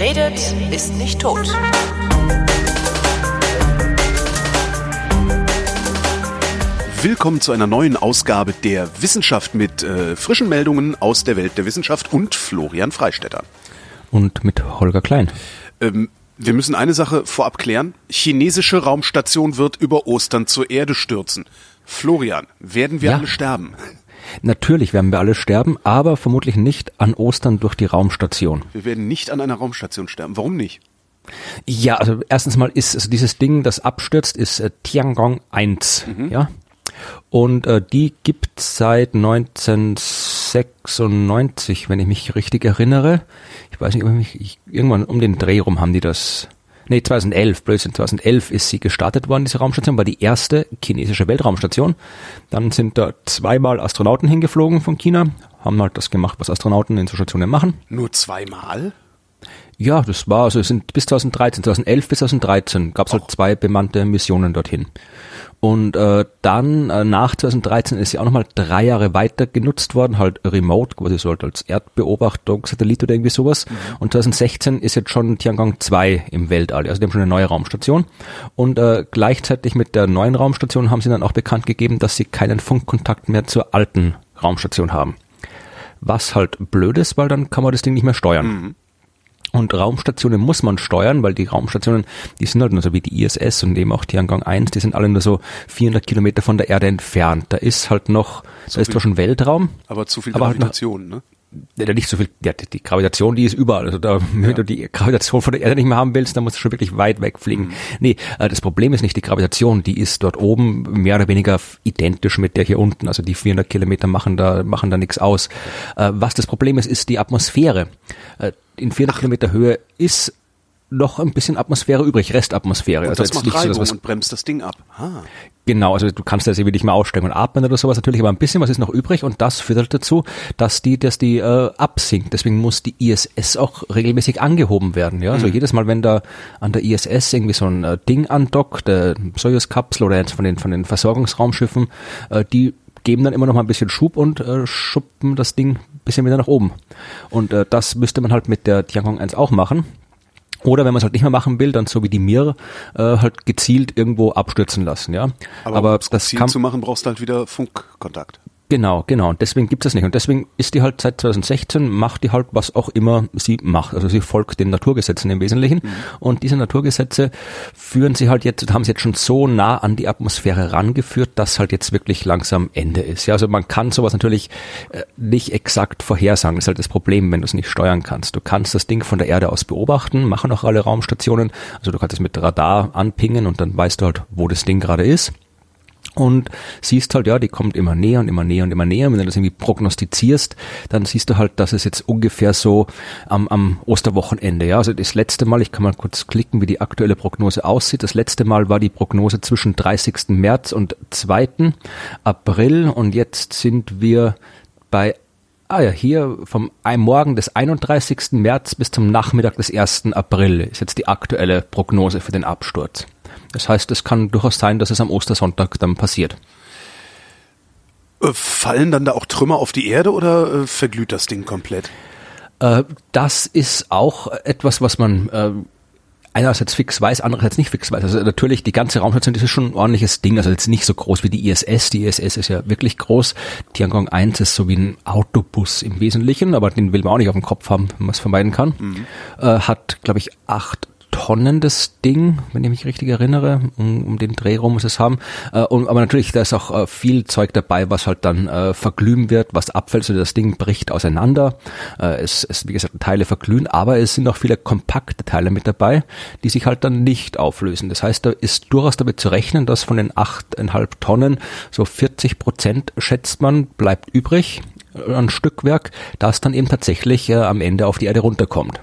Wer redet, ist nicht tot. Willkommen zu einer neuen Ausgabe der Wissenschaft mit äh, frischen Meldungen aus der Welt der Wissenschaft und Florian Freistetter. Und mit Holger Klein. Ähm, wir müssen eine Sache vorab klären. Chinesische Raumstation wird über Ostern zur Erde stürzen. Florian, werden wir Ja. alle sterben? Natürlich werden wir alle sterben, aber vermutlich nicht an Ostern durch die Raumstation. Wir werden nicht an einer Raumstation sterben. Warum nicht? Ja, also erstens mal ist also dieses Ding, das abstürzt, ist äh, Tiangong 1, ja. Und äh, die gibt seit 1996, wenn ich mich richtig erinnere. Ich weiß nicht, ob ich mich, ich, irgendwann um den Dreh rum haben die das. Nee, 2011, Blödsinn, 2011 ist sie gestartet worden, diese Raumstation, war die erste chinesische Weltraumstation. Dann sind da zweimal Astronauten hingeflogen von China, haben halt das gemacht, was Astronauten in so Stationen machen. Nur zweimal? Ja, das war, also es sind bis 2013, 2011 bis 2013 gab es halt zwei bemannte Missionen dorthin. Und äh, dann äh, nach 2013 ist sie auch nochmal drei Jahre weiter genutzt worden, halt remote, quasi so halt als Erdbeobachtung, Satellit oder irgendwie sowas. Und 2016 ist jetzt schon Tiangong 2 im Weltall, also die haben schon eine neue Raumstation. Und äh, gleichzeitig mit der neuen Raumstation haben sie dann auch bekannt gegeben, dass sie keinen Funkkontakt mehr zur alten Raumstation haben. Was halt blöd ist, weil dann kann man das Ding nicht mehr steuern. Und Raumstationen muss man steuern, weil die Raumstationen, die sind halt nur so wie die ISS und eben auch Tiangong 1, die sind alle nur so 400 Kilometer von der Erde entfernt. Da ist halt noch, da ist zwar schon Weltraum, Aber zu viel Aber halt noch- Gravitation, ne? Ja, nicht so viel, ja, die, Gravitation, die ist überall. Also da, wenn du die Gravitation von der Erde nicht mehr haben willst, dann musst du schon wirklich weit wegfliegen. Nee, äh, das Problem ist nicht die Gravitation, die ist dort oben mehr oder weniger identisch mit der hier unten. Also die 400 Kilometer machen da, machen da nichts aus. Äh, was das Problem ist, ist die Atmosphäre. Äh, in 400 Kilometer Höhe ist noch ein bisschen Atmosphäre übrig, Restatmosphäre. Und also das macht nicht so, Reibung dass was und bremst das Ding ab. Ah. Genau, also du kannst das irgendwie nicht mehr aussteigen und atmen oder sowas natürlich, aber ein bisschen was ist noch übrig und das führt halt dazu, dass die, dass die äh, absinkt. Deswegen muss die ISS auch regelmäßig angehoben werden. Ja, also jedes Mal, wenn da an der ISS irgendwie so ein äh, Ding andockt, der Soyuz-Kapsel oder eins von den von den Versorgungsraumschiffen, äh, die geben dann immer noch mal ein bisschen Schub und äh, schuppen das Ding ein bisschen wieder nach oben. Und äh, das müsste man halt mit der Tiangong 1 auch machen. Oder wenn man es halt nicht mehr machen will, dann so wie die Mir äh, halt gezielt irgendwo abstürzen lassen, ja. Aber, um das kann zu machen, brauchst du halt wieder Funkkontakt. Genau, genau. Und deswegen gibt es nicht. Und deswegen ist die halt seit 2016 macht die halt was auch immer sie macht. Also sie folgt den Naturgesetzen im Wesentlichen. Und diese Naturgesetze führen sie halt jetzt, haben sie jetzt schon so nah an die Atmosphäre rangeführt, dass halt jetzt wirklich langsam Ende ist. Ja, also man kann sowas natürlich äh, nicht exakt vorhersagen. Das ist halt das Problem, wenn du es nicht steuern kannst. Du kannst das Ding von der Erde aus beobachten, machen auch alle Raumstationen. Also du kannst es mit Radar anpingen und dann weißt du halt, wo das Ding gerade ist. Und siehst halt, ja, die kommt immer näher und immer näher und immer näher. Wenn du das irgendwie prognostizierst, dann siehst du halt, dass es jetzt ungefähr so am, am Osterwochenende, ja. Also das letzte Mal, ich kann mal kurz klicken, wie die aktuelle Prognose aussieht. Das letzte Mal war die Prognose zwischen 30. März und 2. April und jetzt sind wir bei Ah ja, hier vom Morgen des 31. März bis zum Nachmittag des 1. April ist jetzt die aktuelle Prognose für den Absturz. Das heißt, es kann durchaus sein, dass es am Ostersonntag dann passiert. Äh, fallen dann da auch Trümmer auf die Erde oder äh, verglüht das Ding komplett? Äh, das ist auch etwas, was man einerseits fix weiß, andererseits nicht fix weiß. Also natürlich, die ganze Raumstation, das ist schon ein ordentliches Ding. Also jetzt nicht so groß wie die ISS. Die ISS ist ja wirklich groß. Tiangong 1 ist so wie ein Autobus im Wesentlichen, aber den will man auch nicht auf dem Kopf haben, wenn man es vermeiden kann. Äh, hat, glaube ich, acht Tonnen das Ding, wenn ich mich richtig erinnere, um, um den Dreh rum muss es haben. Äh, und, aber natürlich, da ist auch äh, viel Zeug dabei, was halt dann äh, verglühen wird, was abfällt, so das Ding bricht auseinander. Äh, es, es, wie gesagt, Teile verglühen, aber es sind auch viele kompakte Teile mit dabei, die sich halt dann nicht auflösen. Das heißt, da ist durchaus damit zu rechnen, dass von den achteinhalb Tonnen so 40 Prozent, schätzt man, bleibt übrig äh, an Stückwerk, das dann eben tatsächlich äh, am Ende auf die Erde runterkommt.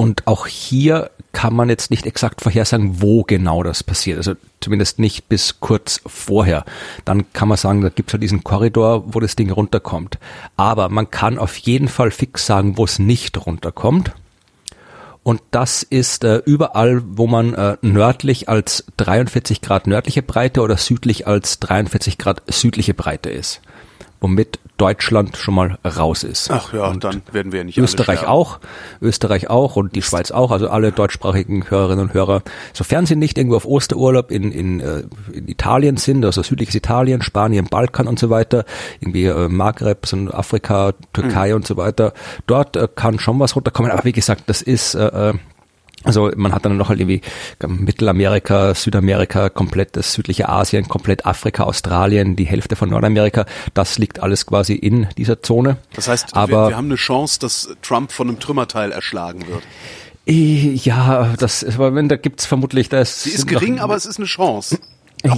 Und auch hier kann man jetzt nicht exakt vorhersagen, wo genau das passiert. Also zumindest nicht bis kurz vorher. Dann kann man sagen, da gibt es halt diesen Korridor, wo das Ding runterkommt. Aber man kann auf jeden Fall fix sagen, wo es nicht runterkommt. Und das ist äh, überall, wo man äh, nördlich als 43 Grad nördliche Breite oder südlich als 43 Grad südliche Breite ist. Womit Deutschland schon mal raus ist. Ach ja, und dann werden wir nicht Österreich auch, Österreich auch und die Schweiz auch, also alle deutschsprachigen Hörerinnen und Hörer, sofern sie nicht irgendwo auf Osterurlaub in, in, äh, in Italien sind, also südliches Italien, Spanien, Balkan und so weiter, irgendwie äh, Maghreb, so Afrika, Türkei mhm. und so weiter, dort äh, kann schon was runterkommen, aber wie gesagt, das ist äh, äh also man hat dann noch halt irgendwie Mittelamerika, Südamerika, komplett das südliche Asien, komplett Afrika, Australien, die Hälfte von Nordamerika. Das liegt alles quasi in dieser Zone. Das heißt, aber wir, wir haben eine Chance, dass Trump von einem Trümmerteil erschlagen wird. Ja, das, aber wenn da gibt's vermutlich, das. Sie ist gering, noch, aber es ist eine Chance.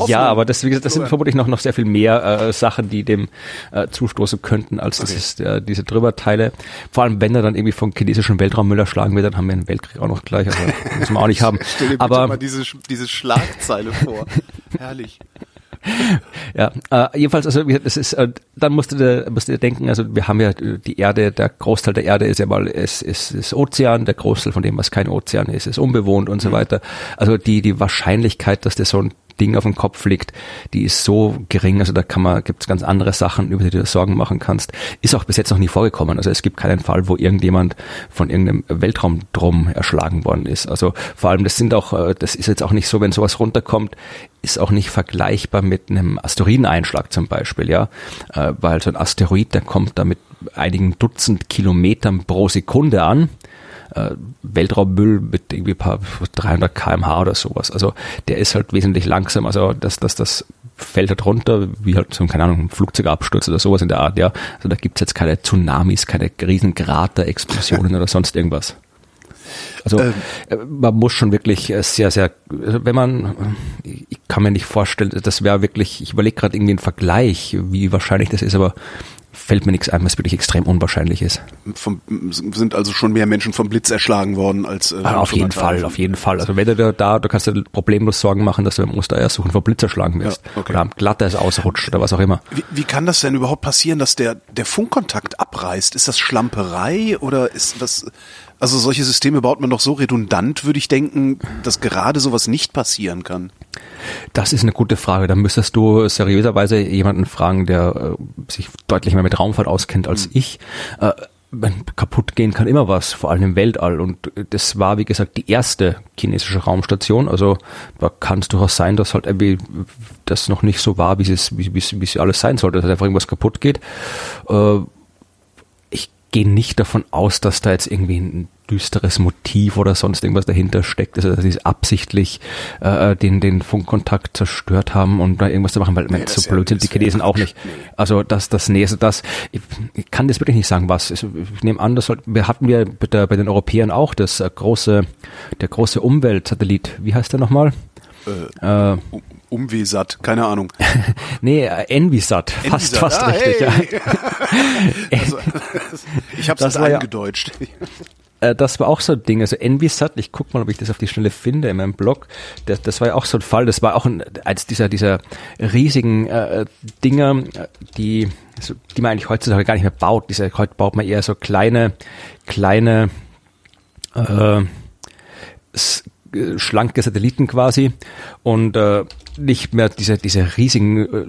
Ja, aber das, wie gesagt, das sind vermutlich noch, noch sehr viel mehr äh, Sachen, die dem äh, zustoßen könnten, als okay. das ist, äh, diese Drüberteile. Vor allem, wenn er dann irgendwie vom chinesischen Weltraummüll erschlagen wird, dann haben wir einen Weltkrieg auch noch gleich. Also, müssen wir auch nicht haben. Stell dir aber, bitte mal diese, diese Schlagzeile vor. Herrlich. Ja, äh, jedenfalls, also es ist, äh, dann musst du, musst du denken, also wir haben ja die Erde, der Großteil der Erde ist ja mal, es ist, ist Ozean, der Großteil von dem, was kein Ozean ist, ist unbewohnt und so mhm. weiter. Also die, die Wahrscheinlichkeit, dass das so ein Ding auf dem Kopf liegt, die ist so gering, also da kann man, gibt es ganz andere Sachen, über die du Sorgen machen kannst. Ist auch bis jetzt noch nie vorgekommen. Also es gibt keinen Fall, wo irgendjemand von irgendeinem Weltraumdrum erschlagen worden ist. Also vor allem, das sind auch, äh, das ist jetzt auch nicht so, wenn sowas runterkommt, ist auch nicht vergleichbar mit einem Asteroideneinschlag zum Beispiel, ja, äh, weil so ein Asteroid, der kommt da mit einigen Dutzend Kilometern pro Sekunde an äh, Weltraummüll mit irgendwie paar 300 kmh oder sowas. Also der ist halt wesentlich langsam. Also das, das, das fällt halt runter, wie halt so, keine Ahnung, ein Flugzeugabsturz oder sowas in der Art, ja. Also da gibt's jetzt keine Tsunamis, keine riesen Kraterexplosionen oder sonst irgendwas. Also ähm, äh, man muss schon wirklich äh, sehr, sehr, also wenn man, ich kann mir nicht vorstellen, das wäre wirklich, ich überlege gerade irgendwie einen Vergleich, wie wahrscheinlich das ist, aber fällt mir nichts ein, was wirklich extrem unwahrscheinlich ist. Vom, sind also schon mehr Menschen vom Blitz erschlagen worden als äh, ah, auf jeden Fall, auf jeden Fall. Also wenn du da, du kannst dir problemlos Sorgen machen, dass du im Ostereiersuchen vom Blitz erschlagen wirst ja, okay. oder am Glatteis ausrutscht oder was auch immer. Wie, wie kann das denn überhaupt passieren, dass der der Funkkontakt abreißt? Ist das Schlamperei oder ist das also solche Systeme baut man doch so redundant, würde ich denken, dass gerade sowas nicht passieren kann. Das ist eine gute Frage. Da müsstest du seriöserweise jemanden fragen, der äh, sich deutlich mehr mit Raumfahrt auskennt als mhm. ich. Äh, kaputt gehen kann immer was, vor allem im Weltall. Und das war, wie gesagt, die erste chinesische Raumstation. Also da kann es durchaus sein, dass halt irgendwie das noch nicht so war, wie es, wie, wie, wie es alles sein sollte, dass einfach irgendwas kaputt geht. Äh, gehe nicht davon aus, dass da jetzt irgendwie ein düsteres Motiv oder sonst irgendwas dahinter steckt, also dass sie absichtlich äh, den, den Funkkontakt zerstört haben und da irgendwas zu machen, weil nee, so blöd sind die Chinesen auch nicht. Also das, das nächste, das, ich, ich kann das wirklich nicht sagen, was. Ich nehme an, das soll, wir hatten wir bei, bei den Europäern auch das äh, große, der große Umweltsatellit, wie heißt der nochmal? Äh, äh, Umwesat, keine Ahnung. nee, äh, Envisat, fast, fast ah, richtig. Hey. Ja. also, ich habe es angedeutscht. Ja. Äh, das war auch so ein Ding, also Envisat, ich guck mal, ob ich das auf die Schnelle finde in meinem Blog. Das, das war ja auch so ein Fall, das war auch ein, eins dieser, dieser riesigen äh, Dinger, die, also, die man eigentlich heutzutage gar nicht mehr baut. Diese, heute baut man eher so kleine, kleine äh, schlanke Satelliten quasi und äh, nicht mehr diese, diese riesigen, äh,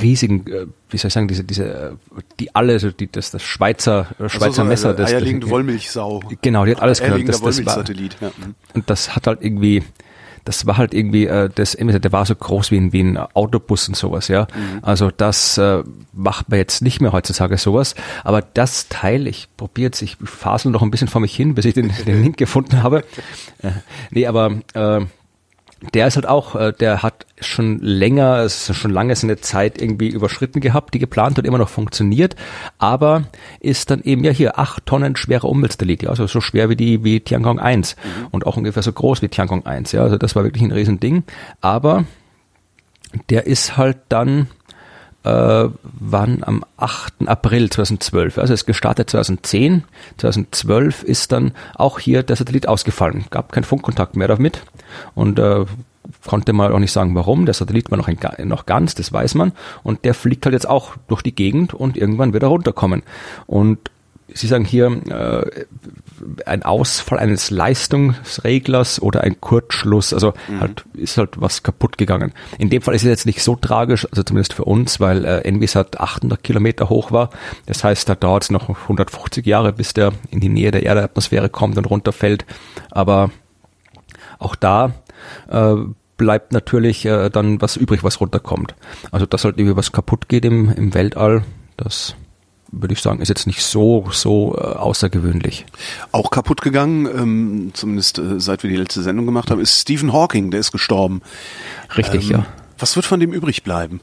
riesigen, äh, wie soll ich sagen, diese, diese, äh, die alle, so die, das, das Schweizer, äh, Schweizer also so Messer. Das, eierlegende Wollmilchsau. Genau, die hat alles gehört. Das, das war, ja. Und das hat halt irgendwie, das war halt irgendwie, äh, das, der war so groß wie ein, wie ein Autobus und sowas, ja. Mhm. Also das äh, macht man jetzt nicht mehr heutzutage sowas. Aber das Teil, ich probiere jetzt, ich fasel noch ein bisschen vor mich hin, bis ich den, den Link gefunden habe. Äh, nee, aber äh, der ist halt auch, äh, der hat schon länger, es ist schon lange seine Zeit irgendwie überschritten gehabt, die geplant und immer noch funktioniert, aber ist dann eben ja hier acht Tonnen schwerer Umweltsatellit, ja, also so schwer wie die, wie Tiangong 1 mhm. und auch ungefähr so groß wie Tiangong 1, ja, also das war wirklich ein Riesending, aber der ist halt dann äh, wann am 8. April 2012. Also es gestartet 2010. 2012 ist dann auch hier der Satellit ausgefallen. Gab keinen Funkkontakt mehr damit und äh, konnte man auch nicht sagen, warum. Der Satellit war noch, in, noch ganz, das weiß man. Und der fliegt halt jetzt auch durch die Gegend und irgendwann wird er runterkommen. Und Sie sagen hier äh, ein Ausfall eines Leistungsreglers oder ein Kurzschluss, also mhm. halt ist halt was kaputt gegangen. In dem Fall ist es jetzt nicht so tragisch, also zumindest für uns, weil äh, Envisat 800 Kilometer hoch war. Das heißt, da dauert es noch 150 Jahre, bis der in die Nähe der Erdatmosphäre kommt und runterfällt. Aber auch da äh, bleibt natürlich äh, dann was übrig, was runterkommt. Also dass halt irgendwie was kaputt geht im, im Weltall, das würde ich sagen, ist jetzt nicht so, so äh, außergewöhnlich. Auch kaputt gegangen, ähm, zumindest äh, seit wir die letzte Sendung gemacht haben, ist Stephen Hawking, der ist gestorben. Richtig, ähm, ja. Was wird von dem übrig bleiben?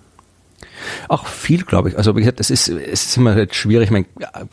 Auch viel, glaube ich. Also wie gesagt, es ist, es ist immer halt schwierig. Ich meine,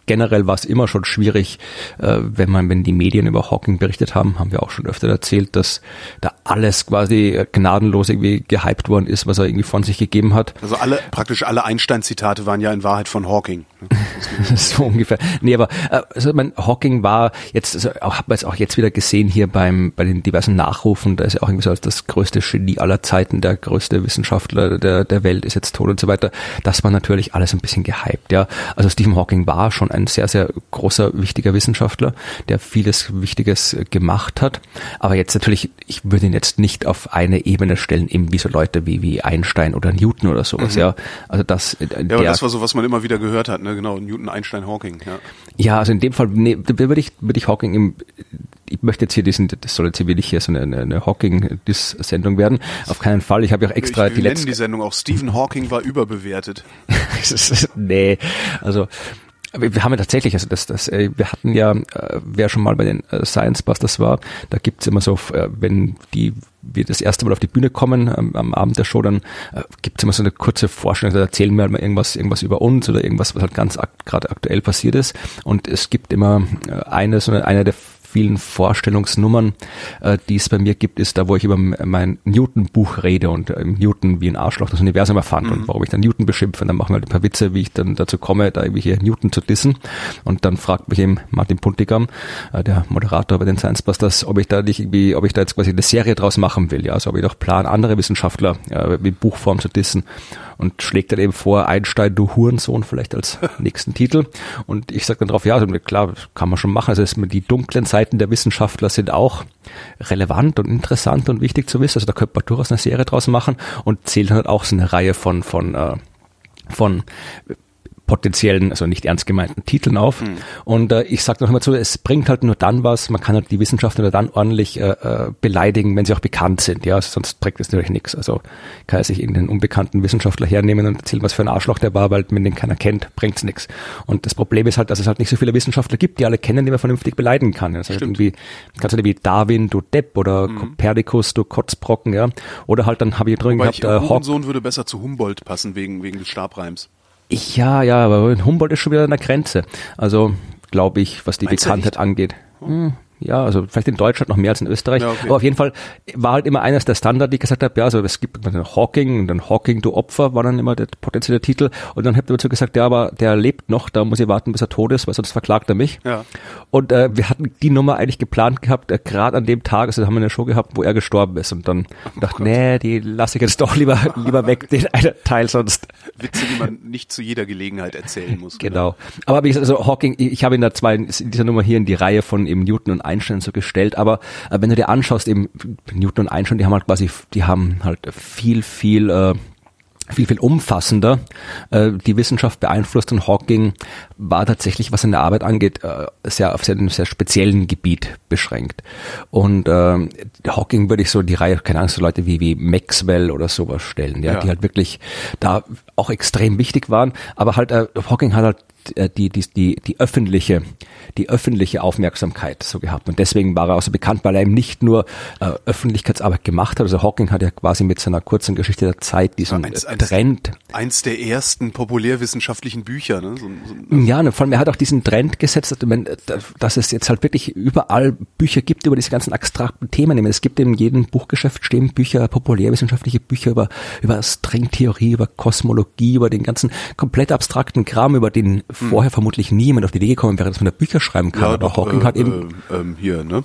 generell war es immer schon schwierig, äh, wenn man, wenn die Medien über Hawking berichtet haben, haben wir auch schon öfter erzählt, dass da alles quasi gnadenlos irgendwie gehypt worden ist, was er irgendwie von sich gegeben hat. Also alle, praktisch alle Einstein-Zitate waren ja in Wahrheit von Hawking. so ungefähr. Nee, aber äh, also mein Hawking war jetzt, also auch, habe jetzt auch jetzt wieder gesehen hier beim bei den diversen Nachrufen, da ist ja auch irgendwie so als das größte Genie aller Zeiten, der größte Wissenschaftler der, der Welt ist jetzt tot und so weiter. Das war natürlich alles ein bisschen gehypt, ja. Also Stephen Hawking war schon ein sehr, sehr großer, wichtiger Wissenschaftler, der vieles Wichtiges gemacht hat. Aber jetzt natürlich, ich würde ihn jetzt nicht auf eine Ebene stellen, eben wie so Leute wie, wie Einstein oder Newton oder sowas, mhm. ja. Also das, äh, ja, der, das war so, was man immer wieder gehört hat, ne? Genau, Newton, Einstein, Hawking, ja. Ja, also in dem Fall nee, würde ich, würde ich Hawking im, ich möchte jetzt hier diesen, das soll jetzt hier wirklich hier so eine, eine Hawking-Sendung werden. Auf keinen Fall. Ich habe ja auch extra ich, die letzte. die Sendung auch Stephen Hawking war überbewertet. nee, also wir haben ja tatsächlich, also das, das, äh, wir hatten ja, äh, wer schon mal bei den äh, Science Busters war, da gibt's immer so, wenn die wir das erste Mal auf die Bühne kommen ähm, am Abend der Show, dann äh, gibt's immer so eine kurze Vorstellung, da erzählen wir halt mal irgendwas, irgendwas über uns oder irgendwas, was halt ganz ak gerade aktuell passiert ist. Und es gibt immer eine, so eine, eine der vielen Vorstellungsnummern, äh, die es bei mir gibt, ist da, wo ich über mein Newton-Buch rede und äh, Newton wie ein Arschloch das Universum erfand mhm. und warum ich dann Newton beschimpfe. Und dann machen wir halt ein paar Witze, wie ich dann dazu komme, da irgendwie hier Newton zu dissen. Und dann fragt mich eben Martin Puntigam, äh, der Moderator bei den Science Busters, ob ich da nicht irgendwie, ob ich da jetzt quasi eine Serie draus machen will. Ja, also ob ich doch plan, andere Wissenschaftler äh, wie Buchform zu dissen und schlägt dann eben vor, Einstein, du Hurensohn vielleicht als nächsten Titel. Und ich sage dann drauf, ja, also klar, kann man schon machen. Also die dunklen Seiten der Wissenschaftler sind auch relevant und interessant und wichtig zu wissen. Also da könnte man durchaus eine Serie draus machen und zählt halt auch so eine Reihe von, von, äh, von potenziellen, also nicht ernst gemeinten Titeln auf. Mhm. Und äh, ich sage noch immer zu, es bringt halt nur dann was, man kann halt die Wissenschaftler dann ordentlich äh, äh, beleidigen, wenn sie auch bekannt sind. Ja, sonst bringt es natürlich nichts. Also kann er sich irgendeinen unbekannten Wissenschaftler hernehmen und erzählen, was für ein Arschloch der war, weil wenn den keiner kennt, bringt's nichts. Und das Problem ist halt, dass es halt nicht so viele Wissenschaftler gibt, die alle kennen, die man vernünftig beleidigen kann. Also halt irgendwie kannst du wie Darwin, du Depp oder mhm. Kopernikus, du Kotzbrocken, ja. Oder halt dann habe ich drin gehabt, äh, Sohn würde besser zu Humboldt passen wegen wegen des Stabreims. Ja, ja, aber Humboldt ist schon wieder an der Grenze. Also, glaube ich, was die Meinst Bekanntheit angeht. Hm, ja, also vielleicht in Deutschland noch mehr als in Österreich. Ja, okay. Aber auf jeden Fall war halt immer eines der Standard, die ich gesagt habe, ja, also es gibt dann Hawking und dann Hawking, du Opfer, war dann immer der potenzielle Titel. Und dann habt ihr dazu gesagt, ja, aber der lebt noch, da muss ich warten, bis er tot ist, weil sonst verklagt er mich. Ja. Und äh, wir hatten die Nummer eigentlich geplant gehabt, äh, gerade an dem Tag, also haben wir eine Show gehabt, wo er gestorben ist. Und dann oh dachte, Gott. nee, die lasse ich jetzt doch lieber, lieber weg, den einen Teil sonst. Witze, die man nicht zu jeder Gelegenheit erzählen muss. Genau. Oder? Aber wie gesagt, also Hawking, ich habe ihn da zwei in dieser Nummer hier in die Reihe von eben Newton und Einstein so gestellt, aber äh, wenn du dir anschaust, eben Newton und Einstein, die haben halt quasi, die haben halt viel, viel äh, viel, viel umfassender äh, die Wissenschaft beeinflusst und Hawking war tatsächlich, was seine Arbeit angeht, äh, sehr auf sehr, einem sehr speziellen Gebiet beschränkt. Und äh, Hawking würde ich so die Reihe, keine Ahnung, so Leute wie, wie Maxwell oder sowas stellen, ja, ja. die halt wirklich da auch extrem wichtig waren, aber halt äh, Hawking hat halt äh, die, die, die, die öffentliche, die öffentliche Aufmerksamkeit so gehabt. Und deswegen war er auch so bekannt, weil er eben nicht nur äh, Öffentlichkeitsarbeit gemacht hat. Also Hawking hat ja quasi mit seiner kurzen Geschichte der Zeit diesen ja, eins, Trend. Eins der ersten populärwissenschaftlichen Bücher, ne? So, so, ja, und vor allem er hat auch diesen Trend gesetzt, dass es jetzt halt wirklich überall Bücher gibt über diese ganzen abstrakten Themen. Es gibt in jedem Buchgeschäft stehen Bücher, populärwissenschaftliche Bücher über, über Stringtheorie, über Kosmologie, über den ganzen komplett abstrakten Kram, über den. Vorher vermutlich niemand auf die Idee gekommen wäre, dass man da Bücher schreiben kann. Ja, aber doch, Hawking äh, hat eben. Äh, ähm, hier, ne?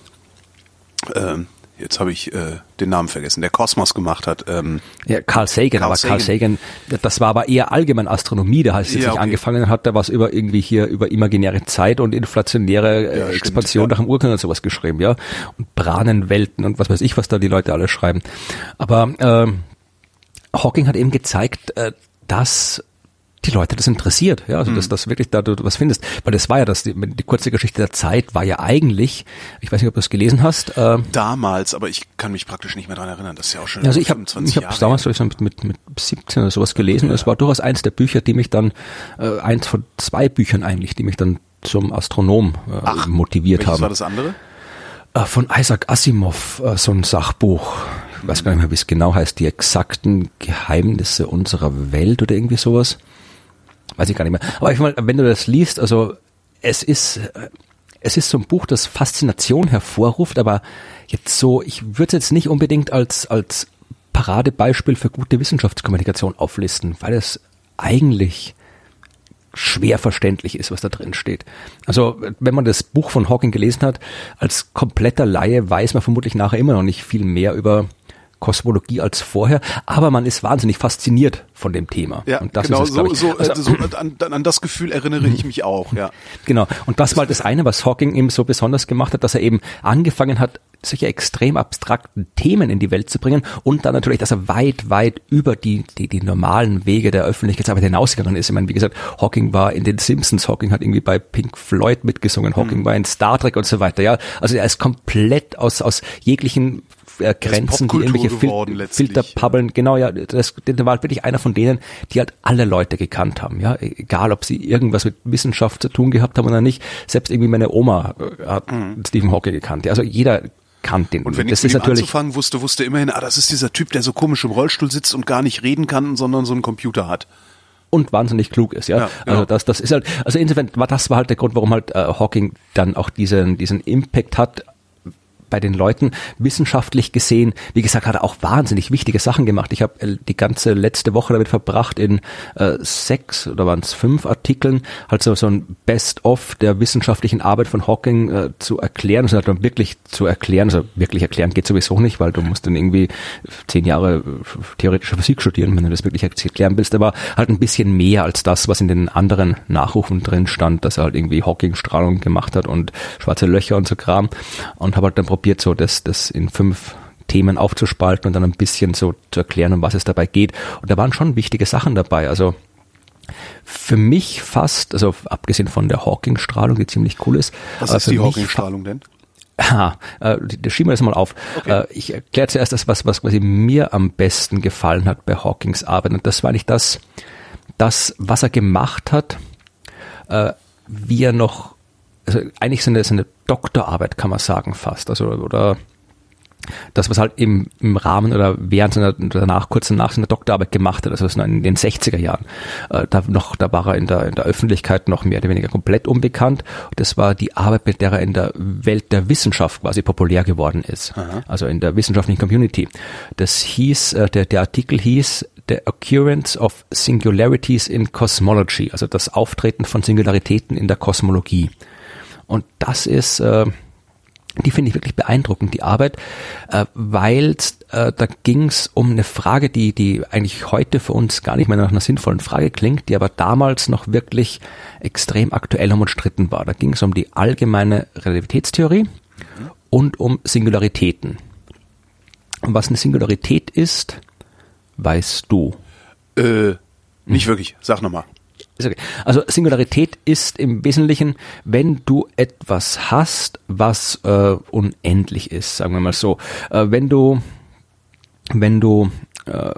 Ähm, jetzt habe ich äh, den Namen vergessen, der Kosmos gemacht hat. Ähm, ja, Carl Sagan, Carl aber Carl Sagan, das war aber eher allgemein Astronomie, der heißt jetzt Ja, nicht okay. angefangen hat, der was über irgendwie hier über imaginäre Zeit und inflationäre äh, Ja, stimmt, Expansion ja. nach dem Urknall und sowas geschrieben, ja. Und Brahnenwelten und was weiß ich, was da die Leute alle schreiben. Aber ähm, Hawking hat eben gezeigt, äh, dass die Leute das interessiert, ja, Mhm. also dass das wirklich da du was findest, weil das war ja das die, die kurze Geschichte der Zeit war ja eigentlich, ich weiß nicht, ob du es gelesen hast, äh, damals, aber ich kann mich praktisch nicht mehr dran erinnern. Das ist ja auch schon also ich habe 25 ich habe damals ich, so mit, mit, mit 17 oder sowas gelesen. und Es war durchaus eins der Bücher, die mich dann äh, eins von zwei Büchern eigentlich, die mich dann zum Astronom äh, Ach, motiviert haben. war das andere? Äh, von Isaac Asimov, äh, so ein Sachbuch. Ich weiß gar nicht mehr, wie es genau heißt. Die exakten Geheimnisse unserer Welt oder irgendwie sowas. Weiß ich gar nicht mehr. Aber ich meine, wenn du das liest, also es ist, äh, es ist so ein Buch, das Faszination hervorruft, aber jetzt so, ich würde es jetzt nicht unbedingt als, als Paradebeispiel für gute Wissenschaftskommunikation auflisten, weil es eigentlich schwer verständlich ist, was da drin steht. Also wenn man das Buch von Hawking gelesen hat, als kompletter Laie weiß man vermutlich nachher immer noch nicht viel mehr über Kosmologie als vorher, aber man ist wahnsinnig fasziniert von dem Thema. Ja, und das genau, ist es, so, ich. so, Also, äh, so an, an das Gefühl erinnere ich mich auch, ja. Genau. Und das war das eine, was Hawking eben so besonders gemacht hat, dass er eben angefangen hat, solche extrem abstrakten Themen in die Welt zu bringen und dann natürlich, dass er weit, weit über die, die, die normalen Wege der Öffentlichkeitsarbeit hinausgegangen ist. Ich meine, wie gesagt, Hawking war in den Simpsons, Hawking hat irgendwie bei Pink Floyd mitgesungen, Hawking Mhm. war in Star Trek und so weiter, ja. Also er ist komplett aus, aus jeglichen äh, Grenzen, die irgendwelche Fil geworden Filterpabbeln, genau, ja, das, der war halt wirklich einer von denen, die halt alle Leute gekannt haben, ja, egal ob sie irgendwas mit Wissenschaft zu tun gehabt haben oder nicht, selbst irgendwie meine Oma äh, hat Stephen Hawking gekannt, ja, also jeder kannt den. Mhm. Und wenn das ich mit ihm anzufangen wusste, wusste immerhin, ah, das ist dieser Typ, der so komisch im Rollstuhl sitzt und gar nicht reden kann, sondern so einen Computer hat. und wahnsinnig klug ist, ja. Ja, genau. Also das, das ist halt, also insofern war das war halt der Grund, warum halt äh, Hawking dann auch diesen, diesen Impact hat bei den Leuten wissenschaftlich gesehen. Wie gesagt, hat er auch wahnsinnig wichtige Sachen gemacht. Ich habe äh, die ganze letzte Woche damit verbracht, in äh, sechs oder waren es fünf Artikeln, halt so, so ein Best-of der wissenschaftlichen Arbeit von Hawking äh, zu erklären, also dann wirklich zu erklären, also wirklich erklären geht sowieso nicht, weil du musst dann irgendwie zehn Jahre äh, theoretische Physik studieren, wenn du das wirklich erklären willst, aber halt ein bisschen mehr als das, was in den anderen Nachrufen drin stand, dass er halt irgendwie Hawking-Strahlung gemacht hat und schwarze Löcher und so Kram und habe halt dann probiert, so das, das in fünf Themen aufzuspalten und dann ein bisschen so zu erklären, um was es dabei geht. Und da waren schon wichtige Sachen dabei. Also für mich fast, also abgesehen von der Hawking-Strahlung, die ziemlich cool ist. Was ist die Hawking-Strahlung denn? Ha, äh, schieben wir das mal auf. Äh, ich erkläre zuerst das, was, was quasi mir am besten gefallen hat bei Hawkings Arbeit. Und das war nicht das, das, was er gemacht hat, äh, wie er noch, also eigentlich seine, seine Doktorarbeit kann man sagen fast, also oder das, was halt im, im Rahmen oder während seiner, danach, kurz nach seiner Doktorarbeit gemacht hat, also in den 60er Jahren, äh, da noch, da war er in der, in der Öffentlichkeit noch mehr oder weniger komplett unbekannt. Das war die Arbeit, mit der er in der Welt der Wissenschaft quasi populär geworden ist. Also in der wissenschaftlichen Community. Das hieß, äh, der, der Artikel hieß The Occurrence of Singularities in Cosmology, also das Auftreten von Singularitäten in der Kosmologie. Und das ist, äh, die finde ich wirklich beeindruckend, die Arbeit, äh, weil äh, da ging es um eine Frage, die, die eigentlich heute für uns gar nicht mehr nach einer sinnvollen Frage klingt, die aber damals noch wirklich extrem aktuell und umstritten war. Da ging es um die allgemeine Relativitätstheorie und um Singularitäten. Und was eine Singularität ist, weißt du. Äh, nicht wirklich. Sag nochmal. Ist okay. Also Singularität ist im Wesentlichen, wenn du etwas hast, was äh, unendlich ist, sagen wir mal so. Äh, wenn du, wenn du äh,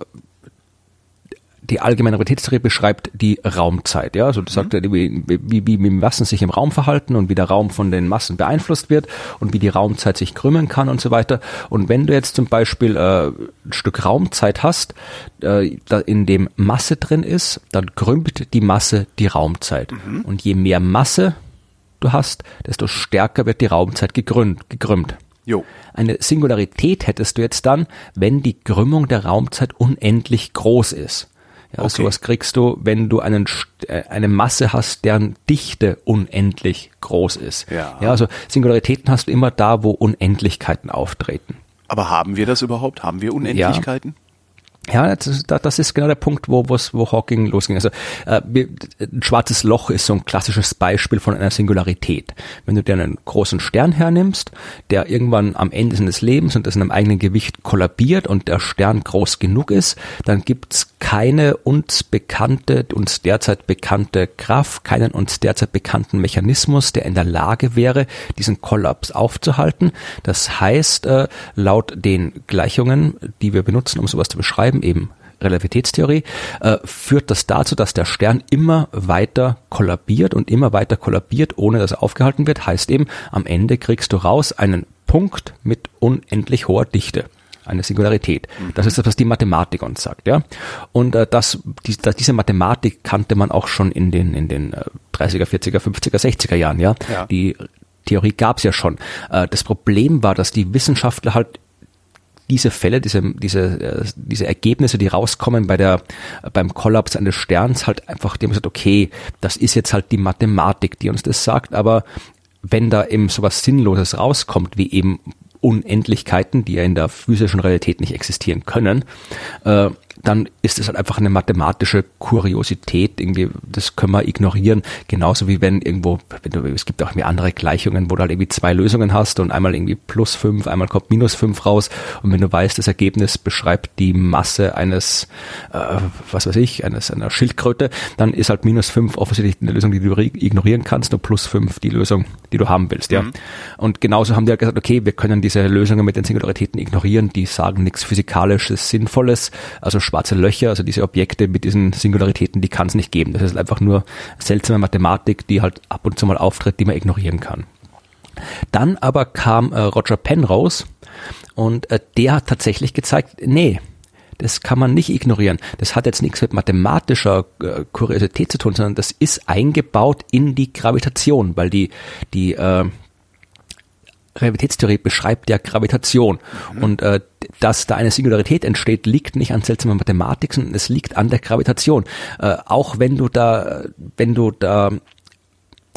die allgemeine Relativitätstheorie beschreibt die Raumzeit, ja, also das sagt, wie, wie, wie, wie Massen sich im Raum verhalten und wie der Raum von den Massen beeinflusst wird und wie die Raumzeit sich krümmen kann und so weiter. Und wenn du jetzt zum Beispiel äh, ein Stück Raumzeit hast, äh, da in dem Masse drin ist, dann krümmt die Masse die Raumzeit. Und je mehr Masse du hast, desto stärker wird die Raumzeit gekrümmt. gekrümmt. Jo. Eine Singularität hättest du jetzt dann, wenn die Krümmung der Raumzeit unendlich groß ist. Ja, Okay. Sowas kriegst du, wenn du einen, äh, eine Masse hast, deren Dichte unendlich groß ist. Ja. ja. Also Singularitäten hast du immer da, wo Unendlichkeiten auftreten. Aber haben wir das überhaupt? Haben wir Unendlichkeiten? Ja, das, das ist genau der Punkt, wo, wo Hawking losging. Also äh, ein schwarzes Loch ist so ein klassisches Beispiel von einer Singularität. Wenn du dir einen großen Stern hernimmst, der irgendwann am Ende seines Lebens und das in einem eigenen Gewicht kollabiert und der Stern groß genug ist, dann gibt's keine uns bekannte, uns derzeit bekannte Kraft, keinen uns derzeit bekannten Mechanismus, der in der Lage wäre, diesen Kollaps aufzuhalten. Das heißt, äh, laut den Gleichungen, die wir benutzen, um sowas zu beschreiben, beschreiben, eben Relativitätstheorie, äh, führt das dazu, dass der Stern immer weiter kollabiert und immer weiter kollabiert, ohne dass er aufgehalten wird. Heißt eben, am Ende kriegst du raus einen Punkt mit unendlich hoher Dichte eine Singularität. Das ist das, was die Mathematik uns sagt, ja. Und äh, das, die, das, diese Mathematik kannte man auch schon in den in den äh, 30er, 40er, 50er, 60er Jahren, ja. ja. Die Theorie gab's ja schon. Äh, das Problem war, dass die Wissenschaftler halt diese Fälle, diese, diese, äh, diese Ergebnisse, die rauskommen bei der, beim Kollaps eines Sterns halt einfach, haben gesagt, okay, das ist jetzt halt die Mathematik, die uns das sagt, aber wenn da eben sowas Sinnloses rauskommt, wie eben Unendlichkeiten, die ja in der physischen Realität nicht existieren können, äh, dann ist es halt einfach eine mathematische Kuriosität, irgendwie, das können wir ignorieren. Genauso wie wenn irgendwo, wenn du, es gibt auch irgendwie andere Gleichungen, wo du halt irgendwie zwei Lösungen hast und einmal irgendwie plus fünf, einmal kommt minus fünf raus. Und wenn du weißt, das Ergebnis beschreibt die Masse eines, äh, was weiß ich, eines, einer Schildkröte, dann ist halt minus fünf offensichtlich eine Lösung, die du ignorieren kannst und plus fünf die Lösung, die du haben willst, ja. Mhm. Und genauso haben die halt gesagt, okay, wir können diese Lösungen mit den Singularitäten ignorieren, die sagen nichts physikalisches, sinnvolles, also schwarze Löcher, also diese Objekte mit diesen Singularitäten, die kann es nicht geben. Das ist einfach nur seltsame Mathematik, die halt ab und zu mal auftritt, die man ignorieren kann. Dann aber kam äh, Roger Penrose und äh, der hat tatsächlich gezeigt, nee, das kann man nicht ignorieren. Das hat jetzt nichts mit mathematischer äh, Kuriosität zu tun, sondern das ist eingebaut in die Gravitation, weil die, die äh, Relativitätstheorie beschreibt ja Gravitation. Mhm. Und äh, dass da eine Singularität entsteht, liegt nicht an seltsamer Mathematik, sondern es liegt an der Gravitation. Äh, auch wenn du da, wenn du da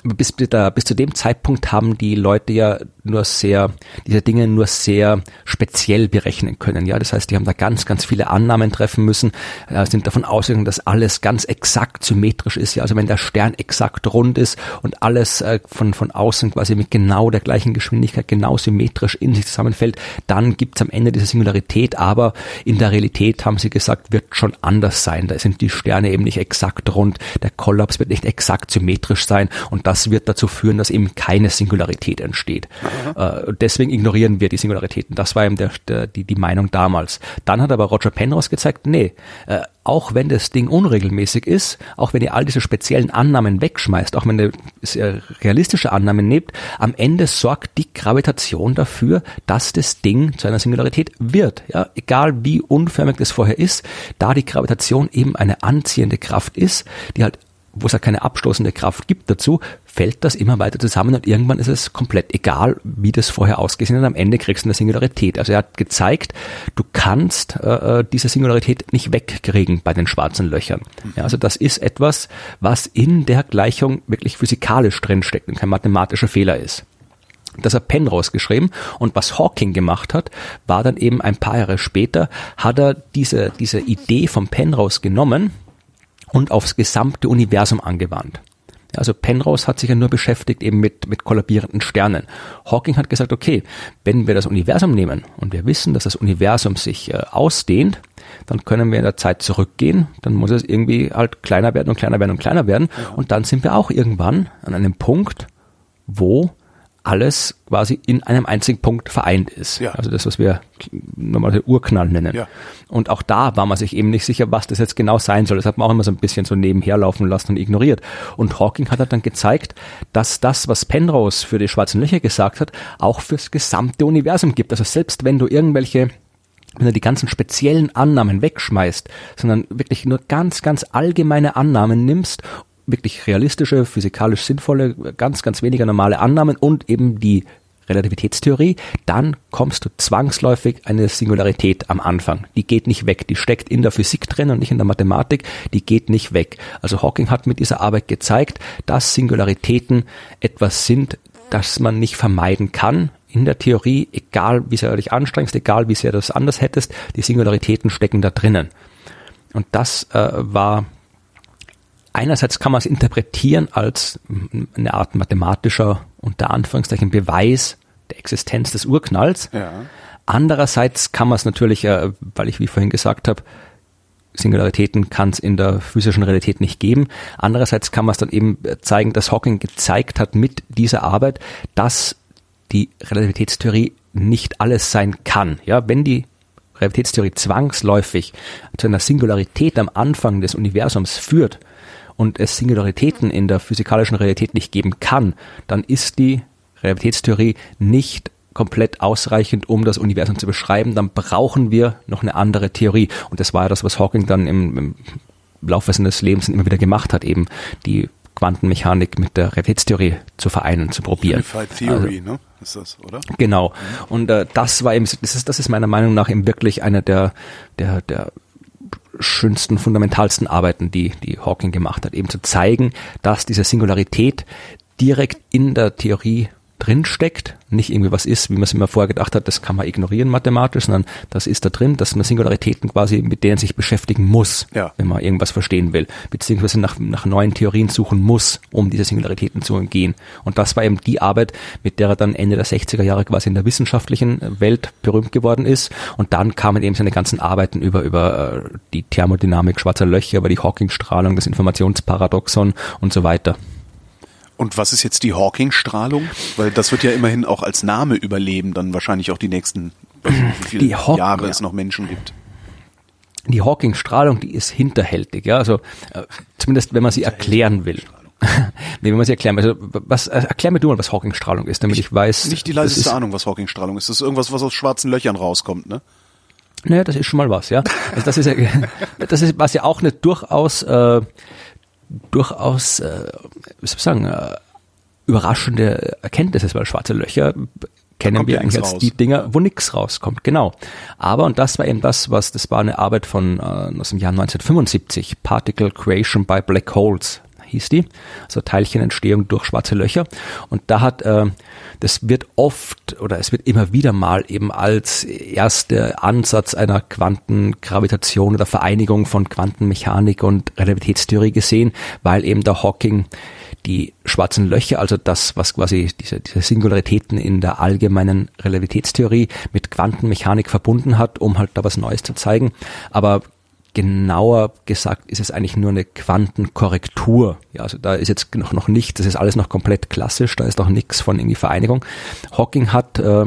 bis, da, bis zu dem Zeitpunkt haben die Leute ja nur sehr, diese Dinge nur sehr speziell berechnen können. Ja, das heißt, die haben da ganz, ganz viele Annahmen treffen müssen, äh, sind davon ausgegangen, dass alles ganz exakt symmetrisch ist. Ja, also wenn der Stern exakt rund ist und alles äh, von, von außen quasi mit genau der gleichen Geschwindigkeit genau symmetrisch in sich zusammenfällt, dann gibt's am Ende diese Singularität. Aber in der Realität haben sie gesagt, wird schon anders sein. Da sind die Sterne eben nicht exakt rund, der Kollaps wird nicht exakt symmetrisch sein und das wird dazu führen, dass eben keine Singularität entsteht. Äh, deswegen ignorieren wir die Singularitäten. Das war eben der, der, die, die Meinung damals. Dann hat aber Roger Penrose gezeigt, nee, äh, auch wenn das Ding unregelmäßig ist, auch wenn ihr all diese speziellen Annahmen wegschmeißt, auch wenn ihr realistische Annahmen nehmt, am Ende sorgt die Gravitation dafür, dass das Ding zu einer Singularität wird. Ja, egal wie unförmig das vorher ist, da die Gravitation eben eine anziehende Kraft ist, die halt wo es ja keine abstoßende Kraft gibt dazu, fällt das immer weiter zusammen und irgendwann ist es komplett egal, wie das vorher ausgesehen hat. Am Ende kriegst du eine Singularität. Also er hat gezeigt, du kannst äh, äh, diese Singularität nicht wegkriegen bei den schwarzen Löchern. Ja, also das ist etwas, was in der Gleichung wirklich physikalisch drinsteckt und kein mathematischer Fehler ist. Das hat Penrose geschrieben und was Hawking gemacht hat, war dann eben ein paar Jahre später, hat er diese, diese Idee von Penrose genommen, und aufs gesamte Universum angewandt. Also Penrose hat sich ja nur beschäftigt eben mit, mit kollabierenden Sternen. Hawking hat gesagt, okay, wenn wir das Universum nehmen und wir wissen, dass das Universum sich äh, ausdehnt, dann können wir in der Zeit zurückgehen, dann muss es irgendwie halt kleiner werden und kleiner werden und kleiner werden und dann sind wir auch irgendwann an einem Punkt, wo alles quasi in einem einzigen Punkt vereint ist. Ja. Also das, was wir normalerweise Urknall nennen. Ja. Und auch da war man sich eben nicht sicher, was das jetzt genau sein soll. Das hat man auch immer so ein bisschen so nebenher laufen lassen und ignoriert. Und Hawking hat dann gezeigt, dass das, was Penrose für die schwarzen Löcher gesagt hat, auch fürs gesamte Universum gibt. Also selbst wenn du irgendwelche wenn du die ganzen speziellen Annahmen wegschmeißt, sondern wirklich nur ganz, ganz allgemeine Annahmen nimmst wirklich realistische, physikalisch sinnvolle, ganz, ganz weniger normale Annahmen und eben die Relativitätstheorie, dann kommst du zwangsläufig eine Singularität am Anfang. Die geht nicht weg. Die steckt in der Physik drin und nicht in der Mathematik. Die geht nicht weg. Also Hawking hat mit dieser Arbeit gezeigt, dass Singularitäten etwas sind, das man nicht vermeiden kann, in der Theorie, egal wie sehr du dich anstrengst, egal wie sehr du es anders hättest, die Singularitäten stecken da drinnen. Und das äh, war einerseits kann man es interpretieren als eine Art mathematischer, unter Anführungszeichen, Beweis der Existenz des Urknalls. Ja. Andererseits kann man es natürlich, äh, weil ich wie vorhin gesagt habe, Singularitäten kann es in der physischen Realität nicht geben. Andererseits kann man es dann eben zeigen, dass Hawking gezeigt hat mit dieser Arbeit, dass die Relativitätstheorie nicht alles sein kann. Ja, wenn die Relativitätstheorie zwangsläufig zu einer Singularität am Anfang des Universums führt und es Singularitäten in der physikalischen Realität nicht geben kann, dann ist die Relativitätstheorie nicht komplett ausreichend, um das Universum zu beschreiben, dann brauchen wir noch eine andere Theorie. Und das war ja das, was Hawking dann im, im Laufe seines Lebens immer wieder gemacht hat, eben die Quantenmechanik mit der Relativitätstheorie zu vereinen, zu probieren. Unified Theory, also, ne? Ist das, oder? Genau. Und äh, das war eben, das ist, das ist meiner Meinung nach eben wirklich einer der, der, der schönsten, fundamentalsten Arbeiten, die, die Hawking gemacht hat, eben zu zeigen, dass diese Singularität direkt in der Theorie drinsteckt, nicht irgendwie was ist, wie man es immer vorher gedacht hat, das kann man ignorieren mathematisch, sondern das ist da drin, dass man Singularitäten quasi mit denen sich beschäftigen muss, ja. wenn man irgendwas verstehen will, beziehungsweise nach, nach neuen Theorien suchen muss, um diese Singularitäten zu umgehen. Und das war eben die Arbeit, mit der er dann Ende der 60er Jahre quasi in der wissenschaftlichen Welt berühmt geworden ist. Und dann kamen eben seine ganzen Arbeiten über, über äh, die Thermodynamik schwarzer Löcher, über die Hawking-Strahlung, das Informationsparadoxon und so weiter. Und was ist jetzt die Hawking-Strahlung? Weil das wird ja immerhin auch als Name überleben, dann wahrscheinlich auch die nächsten, wie viele Jahre ja. es noch Menschen gibt. Die Hawking-Strahlung, die ist hinterhältig, ja, also äh, zumindest wenn man sie erklären will. nee, wenn man sie erklären will. Also, was, äh, erklär mir du mal, was Hawking-Strahlung ist, damit ich, ich weiß. Nicht die leiseste Ahnung, was Hawking-Strahlung ist. Das ist irgendwas, was aus schwarzen Löchern rauskommt, ne? Naja, das ist schon mal was, ja. Also das ist ja, das ist was ja auch eine durchaus äh, durchaus, äh, wie soll ich sagen, äh, überraschende Erkenntnisse, weil schwarze Löcher kennen wir eigentlich als raus. die Dinger, wo nichts rauskommt, genau. Aber, und das war eben das, was, das war eine Arbeit von, äh, aus dem Jahr 1975, Particle Creation by Black Holes hieß die, also Teilchenentstehung durch schwarze Löcher. Und da hat, äh, das wird oft oder es wird immer wieder mal eben als erster Ansatz einer Quantengravitation oder Vereinigung von Quantenmechanik und Relativitätstheorie gesehen, weil eben der Hawking die schwarzen Löcher, also das, was quasi diese, diese Singularitäten in der allgemeinen Relativitätstheorie mit Quantenmechanik verbunden hat, um halt da was Neues zu zeigen. Aber genauer gesagt ist es eigentlich nur eine Quantenkorrektur. Ja, also da ist jetzt noch, noch nicht, das ist alles noch komplett klassisch, da ist noch nichts von irgendwie Vereinigung. Hawking hat äh,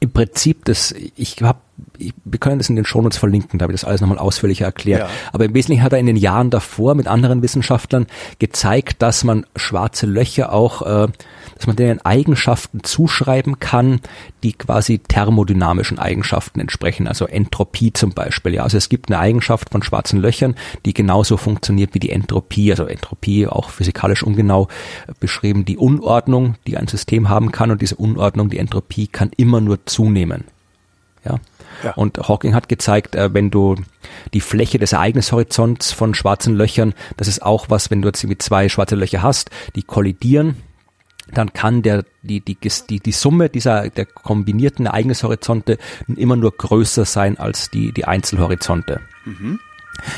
im Prinzip das, ich habe wir können das in den Shownotes verlinken, da habe ich das alles nochmal ausführlicher erklärt. Ja. Aber im Wesentlichen hat er in den Jahren davor mit anderen Wissenschaftlern gezeigt, dass man schwarze Löcher auch, äh, dass man denen Eigenschaften zuschreiben kann, die quasi thermodynamischen Eigenschaften entsprechen, also Entropie zum Beispiel. Ja, also es gibt eine Eigenschaft von schwarzen Löchern, die genauso funktioniert wie die Entropie, also Entropie auch physikalisch ungenau beschrieben, die Unordnung, die ein System haben kann und diese Unordnung, die Entropie kann immer nur zunehmen. Ja. Ja. Und Hawking hat gezeigt, äh, wenn du die Fläche des Ereignishorizonts von schwarzen Löchern, das ist auch was, wenn du jetzt irgendwie zwei schwarze Löcher hast, die kollidieren, dann kann der, die, die, die, die Summe dieser, der kombinierten Ereignishorizonte immer nur größer sein als die, die Einzelhorizonte. Mhm.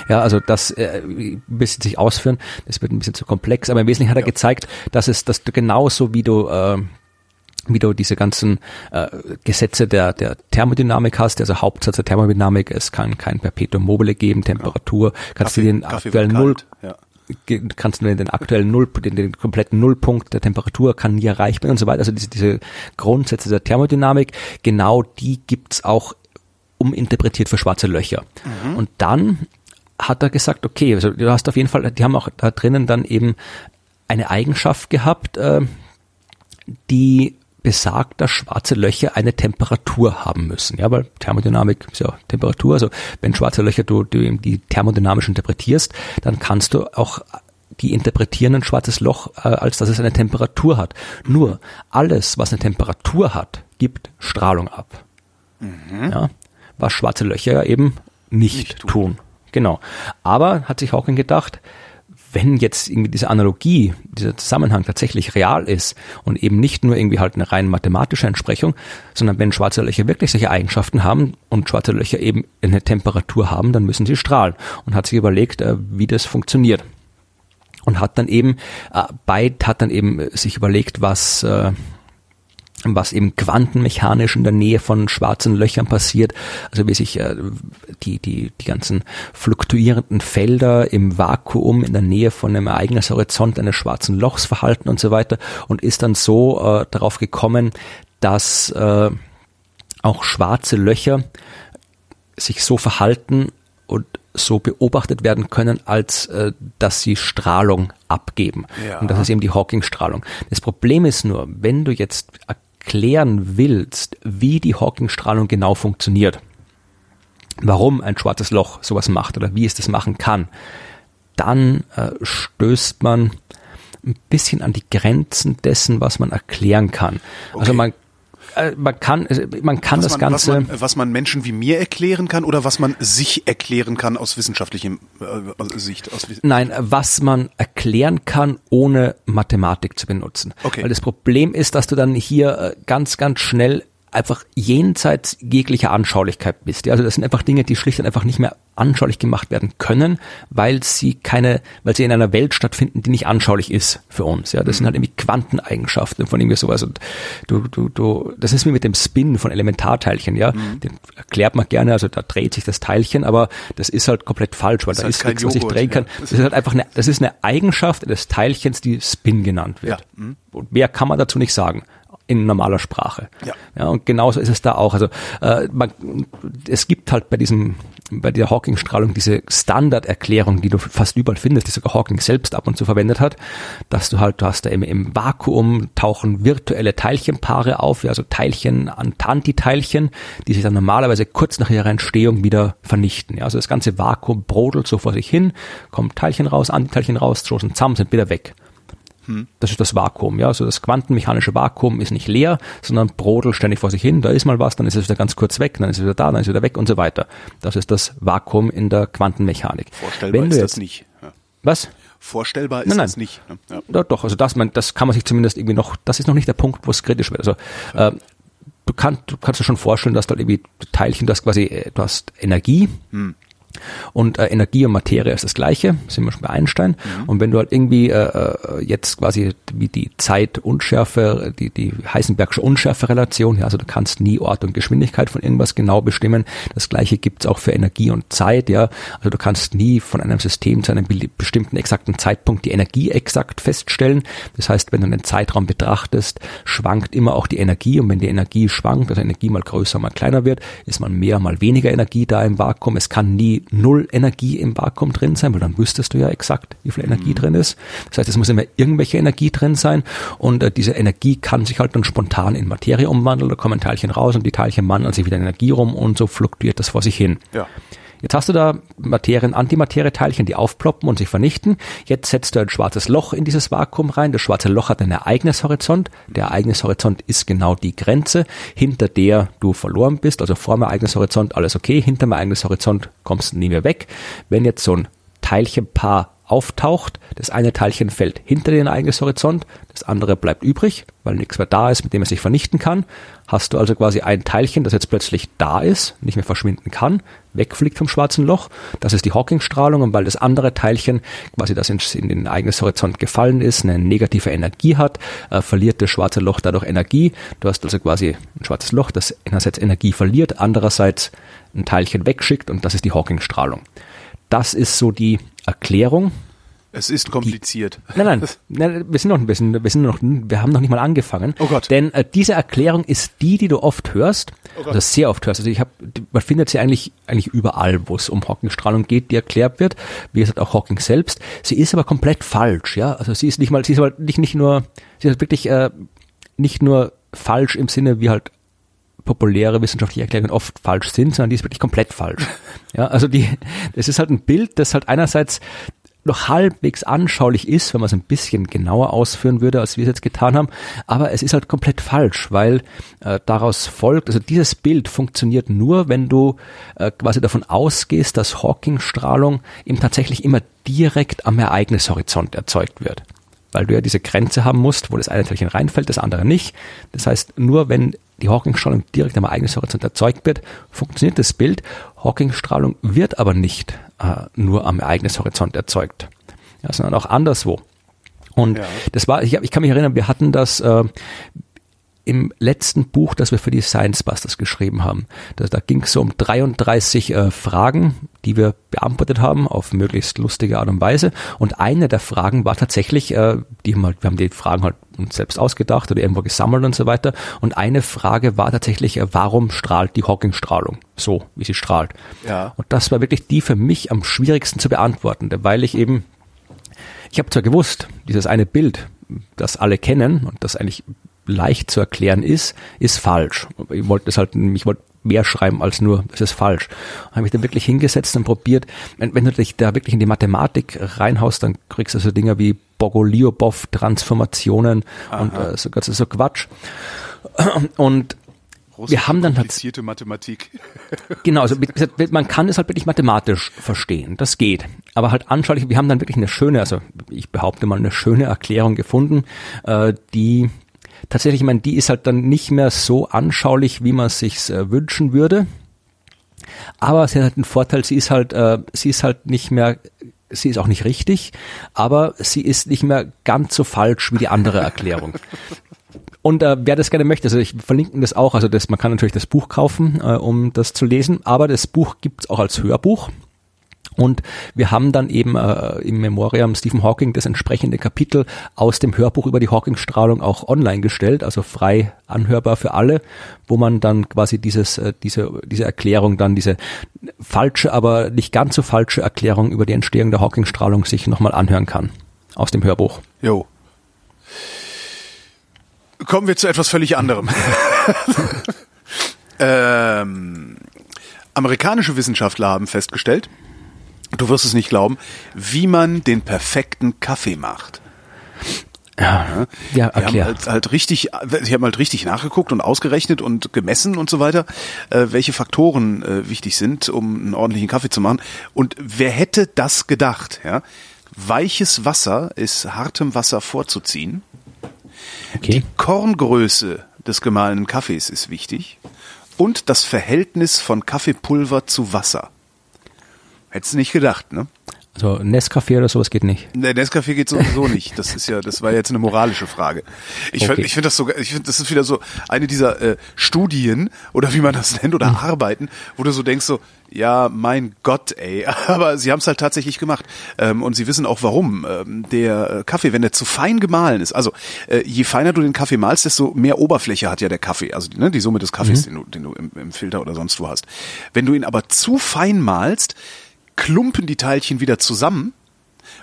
Ja, also das äh, ein bisschen sich ausführen, das wird ein bisschen zu komplex, aber im Wesentlichen hat er ja. gezeigt, dass es, dass du genauso wie du äh, wie du diese ganzen äh, Gesetze der, der Thermodynamik hast. Also Hauptsatz der Thermodynamik, es kann kein Perpetuum mobile geben, Temperatur, kannst Kaffee, du den aktuellen Null, ja. kannst du den aktuellen Null, den, den kompletten Nullpunkt der Temperatur kann nie erreicht werden und so weiter. Also diese, diese Grundsätze der Thermodynamik, genau die gibt's auch uminterpretiert für schwarze Löcher. Mhm. Und dann hat er gesagt, okay, also du hast auf jeden Fall, die haben auch da drinnen dann eben eine Eigenschaft gehabt, äh, die besagt, dass schwarze Löcher eine Temperatur haben müssen. Ja, weil Thermodynamik ist ja Temperatur. Also wenn schwarze Löcher du, du die thermodynamisch interpretierst, dann kannst du auch die interpretieren ein schwarzes Loch, äh, als dass es eine Temperatur hat. Nur alles, was eine Temperatur hat, gibt Strahlung ab. Mhm. Ja, was schwarze Löcher ja eben nicht, nicht tun. tun. Genau. Aber hat sich Hawking gedacht, wenn jetzt irgendwie diese Analogie, dieser Zusammenhang tatsächlich real ist und eben nicht nur irgendwie halt eine rein mathematische Entsprechung, sondern wenn schwarze Löcher wirklich solche Eigenschaften haben und schwarze Löcher eben eine Temperatur haben, dann müssen sie strahlen. Und hat sich überlegt, äh, wie das funktioniert. Und hat dann eben äh, Byte hat dann eben sich überlegt, was äh, was eben quantenmechanisch in der Nähe von schwarzen Löchern passiert, also wie sich äh, die, die, die ganzen fluktuierenden Felder im Vakuum in der Nähe von einem Ereignishorizont eines schwarzen Lochs verhalten und so weiter und ist dann so äh, darauf gekommen, dass äh, auch schwarze Löcher sich so verhalten und so beobachtet werden können, als äh, dass sie Strahlung abgeben. Ja. Und das ist eben die Hawking-Strahlung. Das Problem ist nur, wenn du jetzt erklären willst, wie die Hawking-Strahlung genau funktioniert, warum ein schwarzes Loch sowas macht oder wie es das machen kann, dann äh, stößt man ein bisschen an die Grenzen dessen, was man erklären kann. Also okay. Also man man kann, man kann was das man, Ganze. Was man, was man, Menschen wie mir erklären kann oder was man sich erklären kann aus wissenschaftlichem äh, Sicht? Aus Nein, was man erklären kann, ohne Mathematik zu benutzen. Okay. Weil das Problem ist, dass du dann hier äh, ganz, ganz schnell einfach jenseits jeglicher Anschaulichkeit bist. Also das sind einfach Dinge, die schlicht und einfach nicht mehr anschaulich gemacht werden können, weil sie keine, weil sie in einer Welt stattfinden, die nicht anschaulich ist für uns. Ja, das sind halt irgendwie Quanteneigenschaften von irgendwie sowas. Und du, du, du, das ist wie mit dem Spin von Elementarteilchen. Ja, mhm. den erklärt man gerne. Also da dreht sich das Teilchen, aber das ist halt komplett falsch, weil das da ist, nichts, was ich drehen kann. Ja. Das ist halt einfach eine, das ist eine Eigenschaft des Teilchens, die Spin genannt wird. Ja. Mhm. Und mehr kann man dazu nicht sagen in normaler Sprache. Ja. ja und genauso ist es da auch. Also äh, man, es gibt halt bei diesem bei der Hawking-Strahlung diese Standarderklärung, die du fast überall findest, die sogar Hawking selbst ab und zu verwendet hat, dass du halt, du hast da im, im Vakuum tauchen virtuelle Teilchenpaare auf, also Teilchen an Antiteilchen, die sich dann normalerweise kurz nach ihrer Entstehung wieder vernichten. Ja, also das ganze Vakuum brodelt so vor sich hin, kommt Teilchen raus, Antiteilchen raus, stoßen zusammen, sind wieder weg. Hm. Das ist das Vakuum, ja. Also das quantenmechanische Vakuum ist nicht leer, sondern brodelt ständig vor sich hin. Da ist mal was, dann ist es wieder ganz kurz weg, dann ist es wieder da, dann ist es wieder weg und so weiter. Das ist das Vakuum in der Quantenmechanik. Vorstellbar Wenn ist jetzt, das nicht. Ja. Was? Vorstellbar ist nein, nein. das nicht. Ne? Ja. ja. Doch, also das, man, das kann man sich zumindest irgendwie noch, das ist noch nicht der Punkt, wo es kritisch wird. Also ja. äh, du, kannst, du kannst dir schon vorstellen, dass da irgendwie Teilchen, du hast quasi, äh, du hast Energie, hm. Und äh, Energie und Materie ist das Gleiche, sind wir schon bei Einstein. Mhm. Und wenn du halt irgendwie äh, äh jetzt quasi wie die Zeit-Unschärfe, die, die Heisenbergsche Unschärfe-Relation, ja, also du kannst nie Ort und Geschwindigkeit von irgendwas genau bestimmen. Das Gleiche gibt's auch für Energie und Zeit, ja. Also du kannst nie von einem System zu einem bestimmten exakten Zeitpunkt die Energie exakt feststellen. Das heißt, wenn du einen Zeitraum betrachtest, schwankt immer auch die Energie. Und wenn die Energie schwankt, also Energie mal größer, mal kleiner wird, ist mal mehr, mal weniger Energie da im Vakuum. Es kann nie null Energie im Vakuum drin sein, weil dann wüsstest du ja exakt, wie viel Energie mhm. drin ist. Das heißt, es muss immer irgendwelche Energie drin sein und äh, diese Energie kann sich halt dann spontan in Materie umwandeln, da kommen Teilchen raus und die Teilchen wandeln sich wieder in Energie rum und so fluktuiert das vor sich hin. Ja. Jetzt hast du da Materien, Antimaterie-Teilchen, die aufploppen und sich vernichten. Jetzt setzt du ein schwarzes Loch in dieses Vakuum rein. Das schwarze Loch hat einen Ereignishorizont. Der Ereignishorizont ist genau die Grenze, hinter der du verloren bist. Also vor dem Ereignishorizont alles okay, hinter dem Ereignishorizont kommst du nie mehr weg. Wenn jetzt so ein Teilchenpaar auftaucht. Das eine Teilchen fällt hinter den Ereignishorizont, das andere bleibt übrig, weil nichts mehr da ist, mit dem es sich vernichten kann. Hast du also quasi ein Teilchen, das jetzt plötzlich da ist, nicht mehr verschwinden kann, wegfliegt vom schwarzen Loch. Das ist die Hawking-Strahlung und weil das andere Teilchen, quasi das in, den Ereignishorizont gefallen ist, eine negative Energie hat, äh, verliert das schwarze Loch dadurch Energie. Du hast also quasi ein schwarzes Loch, das einerseits Energie verliert, andererseits ein Teilchen wegschickt und das ist die Hawking-Strahlung. Das ist so die Erklärung. Es ist kompliziert. Nein, nein, wir sind noch ein bisschen, wir sind noch, wir haben noch nicht mal angefangen. Oh Gott. Denn äh, diese Erklärung ist die, die du oft hörst, oh also sehr oft hörst. Also ich habe, man findet sie eigentlich eigentlich überall, wo es um Hawking-Strahlung geht, die erklärt wird. Wie gesagt, auch Hawking selbst. Sie ist aber komplett falsch, ja. Also sie ist nicht mal, sie ist aber nicht nicht nur, sie ist wirklich äh, nicht nur falsch im Sinne wie halt populäre wissenschaftliche Erklärungen oft falsch sind, sondern die ist wirklich komplett falsch. Ja, also die, das ist halt ein Bild, das halt einerseits noch halbwegs anschaulich ist, wenn man es ein bisschen genauer ausführen würde, als wir es jetzt getan haben. Aber es ist halt komplett falsch, weil äh, daraus folgt, also dieses Bild funktioniert nur, wenn du äh, quasi davon ausgehst, dass Hawking-Strahlung eben tatsächlich immer direkt am Ereignishorizont erzeugt wird. Weil du ja diese Grenze haben musst, wo das eine Teilchen reinfällt, das andere nicht. Das heißt, nur wenn die Hawking-Strahlung direkt am Ereignishorizont erzeugt wird, funktioniert das Bild. Hawking-Strahlung wird aber nicht äh, nur am Ereignishorizont erzeugt, ja, sondern auch anderswo. Und ja. das war, ich, ich, kann mich erinnern, wir hatten das äh, im letzten Buch, das wir für die Science Busters geschrieben haben. Da, da ging es so um 33 äh, Fragen, die wir beantwortet haben auf möglichst lustige Art und Weise. Und eine der Fragen war tatsächlich, äh, die haben halt, wir haben die Fragen halt uns selbst ausgedacht oder irgendwo gesammelt und so weiter. Und eine Frage war tatsächlich, äh, warum strahlt die Hawking-Strahlung so, wie sie strahlt? Ja. Und das war wirklich die für mich am schwierigsten zu beantworten, weil ich eben, ich habe zwar gewusst, dieses eine Bild, das alle kennen und das eigentlich leicht zu erklären ist, ist falsch. Ich wollte es halt, ich wollte mehr schreiben als nur, es ist falsch. Habe mich dann wirklich hingesetzt und probiert, wenn, wenn, du dich da wirklich in die Mathematik reinhaust, dann kriegst du so Dinge wie Bogoliubov Transformationen Aha. und äh, so, so, so Quatsch. Und Russisch wir haben dann komplizierte Mathematik. genau, also man kann es halt wirklich mathematisch verstehen. Das geht. Aber halt anschaulich, wir haben dann wirklich eine schöne, also ich behaupte mal eine schöne Erklärung gefunden, äh, die tatsächlich, ich meine, die ist halt dann nicht mehr so anschaulich, wie man es sich äh, wünschen würde. Aber sie hat halt einen Vorteil, sie ist halt, äh, sie ist halt nicht mehr, sie ist auch nicht richtig, aber sie ist nicht mehr ganz so falsch wie die andere Erklärung. Und äh, wer das gerne möchte, also ich verlinke das auch, also das, man kann natürlich das Buch kaufen, äh, um das zu lesen, aber das Buch gibt's auch als Hörbuch. Und wir haben dann eben äh, im Memoriam Stephen Hawking das entsprechende Kapitel aus dem Hörbuch über die Hawking-Strahlung auch online gestellt, also frei anhörbar für alle, wo man dann quasi dieses, äh, diese, diese Erklärung dann, diese falsche, aber nicht ganz so falsche Erklärung über die Entstehung der Hawking-Strahlung sich nochmal anhören kann. Aus dem Hörbuch. Jo. Kommen wir zu etwas völlig anderem. ähm, amerikanische Wissenschaftler haben festgestellt, du wirst es nicht glauben, wie man den perfekten Kaffee macht. Ja, ja erklär. Halt, halt richtig, ich habe halt richtig nachgeguckt und ausgerechnet und gemessen und so weiter, äh, welche Faktoren äh, wichtig sind, um einen ordentlichen Kaffee zu machen. Und wer hätte das gedacht? Ja, weiches Wasser ist hartem Wasser vorzuziehen. Okay. Die Korngröße des gemahlenen Kaffees ist wichtig und das Verhältnis von Kaffeepulver zu Wasser. Hättest du nicht gedacht, ne? Also Nescafé oder sowas geht nicht. Nee, Nescafé geht sowieso nicht. Das ist ja, das war jetzt eine moralische Frage. Ich, okay. finde das sogar, ich finde, das ist wieder so eine dieser äh, Studien oder wie man das nennt oder mhm. Arbeiten, wo du so denkst so, ja, mein Gott, ey. Aber sie haben es halt tatsächlich gemacht. Ähm, und sie wissen auch warum. Ähm, der äh, Kaffee, wenn der zu fein gemahlen ist, also äh, je feiner du den Kaffee malst, desto mehr Oberfläche hat ja der Kaffee. Also ne, die Summe des Kaffees, mhm. den du, den du im, im Filter oder sonst wo hast. Wenn du ihn aber zu fein malst, klumpen die Teilchen wieder zusammen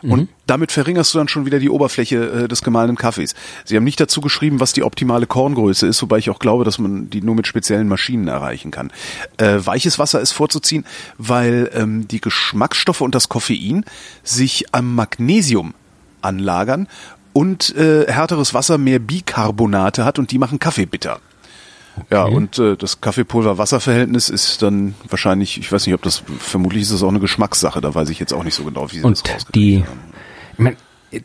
und mhm. damit verringerst du dann schon wieder die Oberfläche äh, des gemahlenen Kaffees. Sie haben nicht dazu geschrieben, was die optimale Korngröße ist, wobei ich auch glaube, dass man die nur mit speziellen Maschinen erreichen kann. Äh, weiches Wasser ist vorzuziehen, weil ähm, die Geschmacksstoffe und das Koffein sich am Magnesium anlagern und äh, härteres Wasser mehr Bicarbonate hat und die machen Kaffee bitter. Okay. Ja, und äh, das Kaffeepulver-Wasser-Verhältnis ist dann wahrscheinlich, ich weiß nicht, ob das, vermutlich ist das auch eine Geschmackssache, da weiß ich jetzt auch nicht so genau, wie sie und das rausgekriegt die, haben. Ich mein,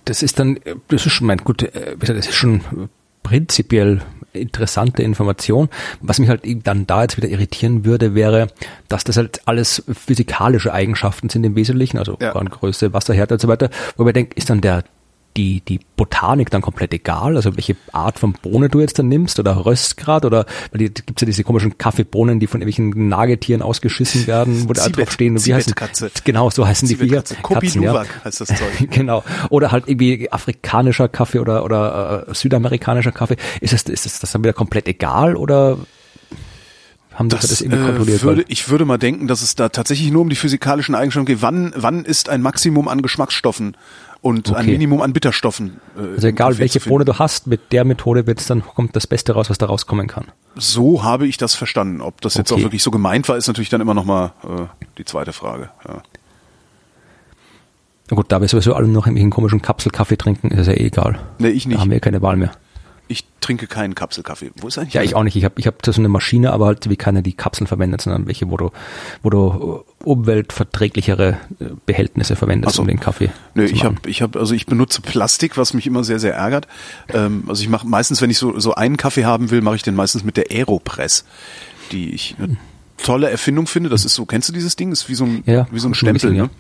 das ist dann, das ist schon, mein, gut, äh, das ist schon prinzipiell interessante Information. Was mich halt dann da jetzt wieder irritieren würde, wäre, dass das halt alles physikalische Eigenschaften sind im Wesentlichen, also ja. Größe, Wasserhärte und so weiter, wo man denkt, ist dann der die, die Botanik dann komplett egal, also welche Art von Bohne du jetzt dann nimmst oder Röstgrad oder weil die, gibt's ja diese komischen Kaffeebohnen, die von irgendwelchen Nagetieren ausgeschissen werden, wo da drauf stehen, wie heißen Genau, so heißen die Viecher. Katzen, ja. heißt das Zeug. genau. Oder halt irgendwie afrikanischer Kaffee oder oder äh, südamerikanischer Kaffee. Ist das ist das, das dann wieder komplett egal oder haben das, das irgendwie äh, kontrolliert? Äh, würde, ich würde mal denken, dass es da tatsächlich nur um die physikalischen Eigenschaften geht. Wann, wann ist ein Maximum an Geschmacksstoffen und okay. ein Minimum an Bitterstoffen. Äh, also egal welche Bohne du hast, mit der Methode wird's dann kommt das Beste raus, was da rauskommen kann. So habe ich das verstanden. Ob das okay. jetzt auch wirklich so gemeint war, ist natürlich dann immer noch mal äh, die zweite Frage. Ja. Na gut, da wir sowieso alle noch irgendwelchen komischen Kapselkaffee trinken, ist es ja eh egal. Nee, ich Da nicht. haben wir keine Wahl mehr. Ich trinke keinen Kapselkaffee. Wo ist eigentlich? Ja, ich auch nicht. Ich habe ich hab so eine Maschine, aber halt wie keine, die Kapseln verwendet, sondern welche, wo du, wo du äh, umweltverträglichere äh, Behältnisse verwendest, so. um den Kaffee Nö, zu ich habe, ich habe, also ich benutze Plastik, was mich immer sehr, sehr ärgert. Ähm, also ich mache meistens, wenn ich so so einen Kaffee haben will, mache ich den meistens mit der Aeropress, die ich eine tolle Erfindung finde. Das ist so, kennst du dieses Ding? Ist wie so ein, Ja, wie so ein ein bisschen, Stempel, ja.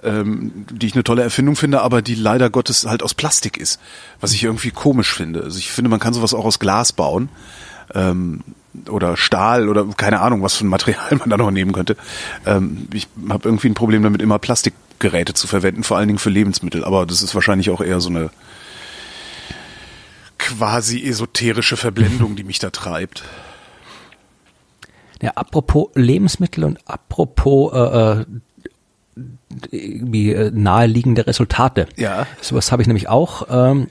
Ähm, die ich eine tolle Erfindung finde, aber die leider Gottes halt aus Plastik ist, was ich irgendwie komisch finde. Also ich finde, man kann sowas auch aus Glas bauen ähm, oder Stahl oder keine Ahnung, was für ein Material man da noch nehmen könnte. Ähm, ich habe irgendwie ein Problem damit, immer Plastikgeräte zu verwenden, vor allen Dingen für Lebensmittel. Aber das ist wahrscheinlich auch eher so eine quasi esoterische Verblendung, die mich da treibt. Ja, apropos Lebensmittel und apropos äh, äh, irgendwie äh, naheliegende Resultate. Ja. Sowas habe ich nämlich auch. Ähm,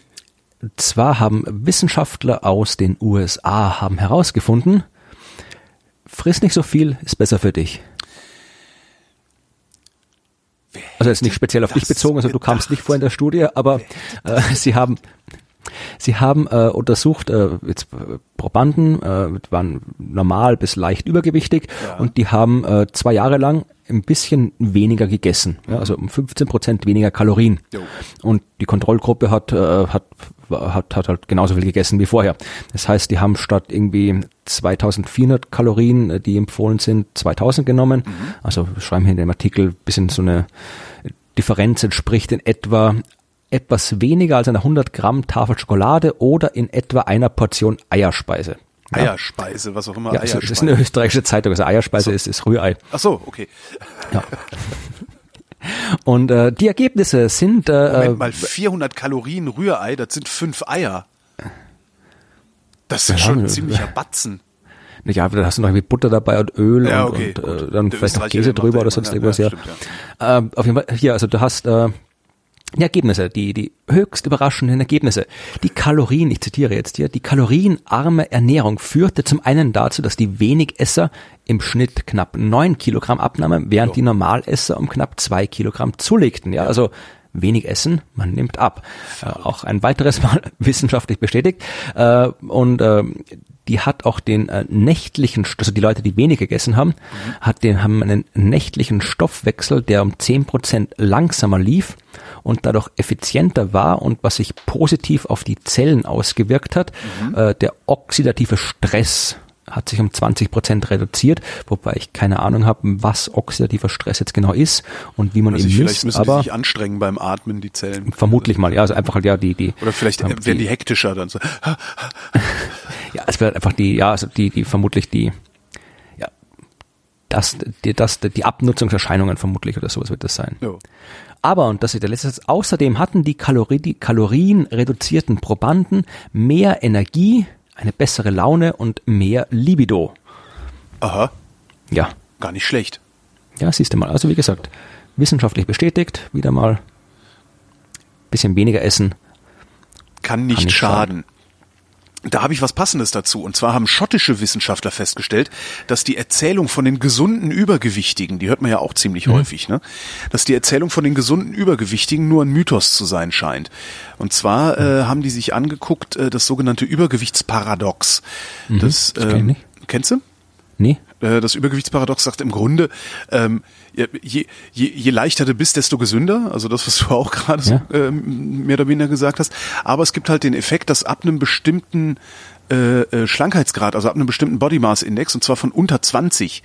zwar haben Wissenschaftler aus den USA haben herausgefunden, friss nicht so viel, ist besser für dich. Also jetzt nicht speziell auf dich bezogen, also du kamst nicht vor in der Studie, aber äh, sie haben Sie haben äh, untersucht, äh, jetzt äh, Probanden äh, waren normal bis leicht übergewichtig und die haben äh, zwei Jahre lang ein bisschen weniger gegessen, ja, also um 15 Prozent weniger Kalorien. Jo. Und die Kontrollgruppe hat, äh, hat, hat, hat halt genauso viel gegessen wie vorher. Das heißt, die haben statt irgendwie 2400 Kalorien, äh, die empfohlen sind, 2000 genommen. Also wir schreiben hier in dem Artikel bisschen so eine Differenz entspricht in etwa etwas weniger als einer 100 Gramm Tafel Schokolade oder in etwa einer Portion Eierspeise. Ja. Eierspeise, was auch immer. Ja, also das ist eine österreichische Zeitung. Also Eierspeise ist, ist Rührei. Ach so, okay. Ja. Und äh, die Ergebnisse sind äh, Moment mal, 400 Kalorien Rührei, das sind fünf Eier. Das ist Ja, schon ein ja. ziemlicher Batzen. ja, da hast du noch irgendwie Butter dabei und Öl Ja, und, okay, und gut. äh, dann vielleicht noch Käse drüber oder sonst irgendwas. ja, Ja, stimmt, Ähm, auf jeden Fall hier, also du hast äh, die Ergebnisse, die, die höchst überraschenden Ergebnisse. Die Kalorien, ich zitiere jetzt hier, die kalorienarme Ernährung führte zum einen dazu, dass die Wenigesser im Schnitt knapp neun Kilogramm abnahmen, während die Normalesser um knapp zwei Kilogramm zulegten. Ja, also wenig essen, man nimmt ab. Äh, auch ein weiteres Mal wissenschaftlich bestätigt. Äh, und ähm, die hat auch den äh, nächtlichen, also die Leute, die wenig gegessen haben, hat den, haben einen nächtlichen Stoffwechsel, der um 10% langsamer lief und dadurch effizienter war und was sich positiv auf die Zellen ausgewirkt hat, äh, der oxidative Stress hat sich um 20 Prozent reduziert, wobei ich keine Ahnung habe, was oxidativer Stress jetzt genau ist und wie man Also ihn vielleicht misst, müssen die aber sich anstrengen beim Atmen, die Zellen. vermutlich mal, ja, also einfach halt ja die die Oder vielleicht ähm, äh, werden die hektischer dann so. ja, es wird einfach die ja, also die die vermutlich die ja das die das die Abnutzungserscheinungen vermutlich oder sowas wird das sein. Jo. Aber, und das ist der letzte Satz, außerdem hatten die, Kalori die kalorienreduzierten Probanden mehr Energie, eine bessere Laune und mehr Libido. Aha, Ja, gar nicht schlecht. ja, siehst du mal. Also wie gesagt, wissenschaftlich bestätigt, wieder mal bisschen weniger essen. Kann nicht, nicht schaden. Da habe ich was Passendes dazu. Und zwar haben schottische Wissenschaftler festgestellt, dass die Erzählung von den gesunden Übergewichtigen, die hört man ja auch ziemlich häufig, ne? dass die Erzählung von den gesunden Übergewichtigen nur ein Mythos zu sein scheint. Und zwar äh, haben die sich angeguckt, äh, das sogenannte Übergewichtsparadox. Das, das kenn ich ähm, kennst du? Nee? Äh, Das Übergewichtsparadox sagt im Grunde, ähm, je, je, je leichter du bist, desto gesünder. Also das, was du auch gerade so, Ja. ähm, mehr oder weniger gesagt hast. Aber es gibt halt den Effekt, dass ab einem bestimmten äh, äh, Schlankheitsgrad, also ab einem bestimmten Body Mass Index, und zwar von unter 20,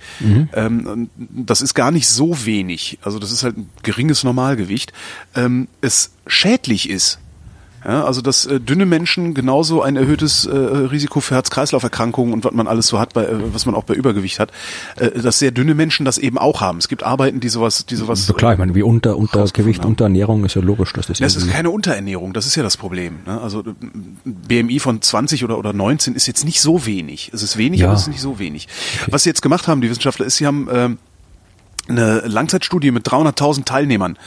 ähm, und das ist gar nicht so wenig, also das ist halt ein geringes Normalgewicht, ähm, es schädlich ist. Ja, also dass äh, dünne Menschen genauso ein erhöhtes äh, Risiko für Herz-Kreislauf-Erkrankungen und was man alles so hat, bei, äh, was man auch bei Übergewicht hat, äh, dass sehr dünne Menschen das eben auch haben. Es gibt Arbeiten, die sowas, die sowas. So klar, ich meine, wie unter, unter rausgefunden Gewicht, haben. unter Ernährung ist ja logisch, dass das Das ist keine Unterernährung, das ist ja das Problem. Ne? Also äh, BMI von 20 oder, oder 19 ist jetzt nicht so wenig. Es ist wenig, Ja. aber es ist nicht so wenig. Was sie jetzt gemacht haben, die Wissenschaftler, ist, sie haben ähm, eine Langzeitstudie mit 300.000 Teilnehmern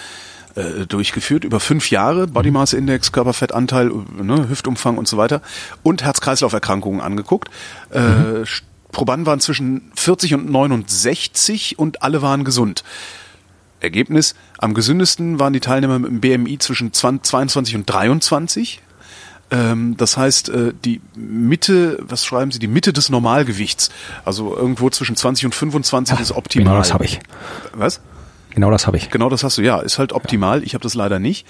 äh, durchgeführt über fünf Jahre, Body Mass Index, Körperfettanteil, ne, Hüftumfang und so weiter und Herz-Kreislauf-Erkrankungen angeguckt. Äh, Probanden waren zwischen 40 und 69 und alle waren gesund. Ergebnis, am gesündesten waren die Teilnehmer mit einem BMI zwischen 22 und 23. Ähm, das heißt, äh, die Mitte, was schreiben Sie, die Mitte des Normalgewichts. Also irgendwo zwischen 20 und 25 Ach, ist optimal. Genau das habe ich. Was? Genau das habe ich. Genau das hast du, ja. Ist halt optimal. Ich habe das leider nicht.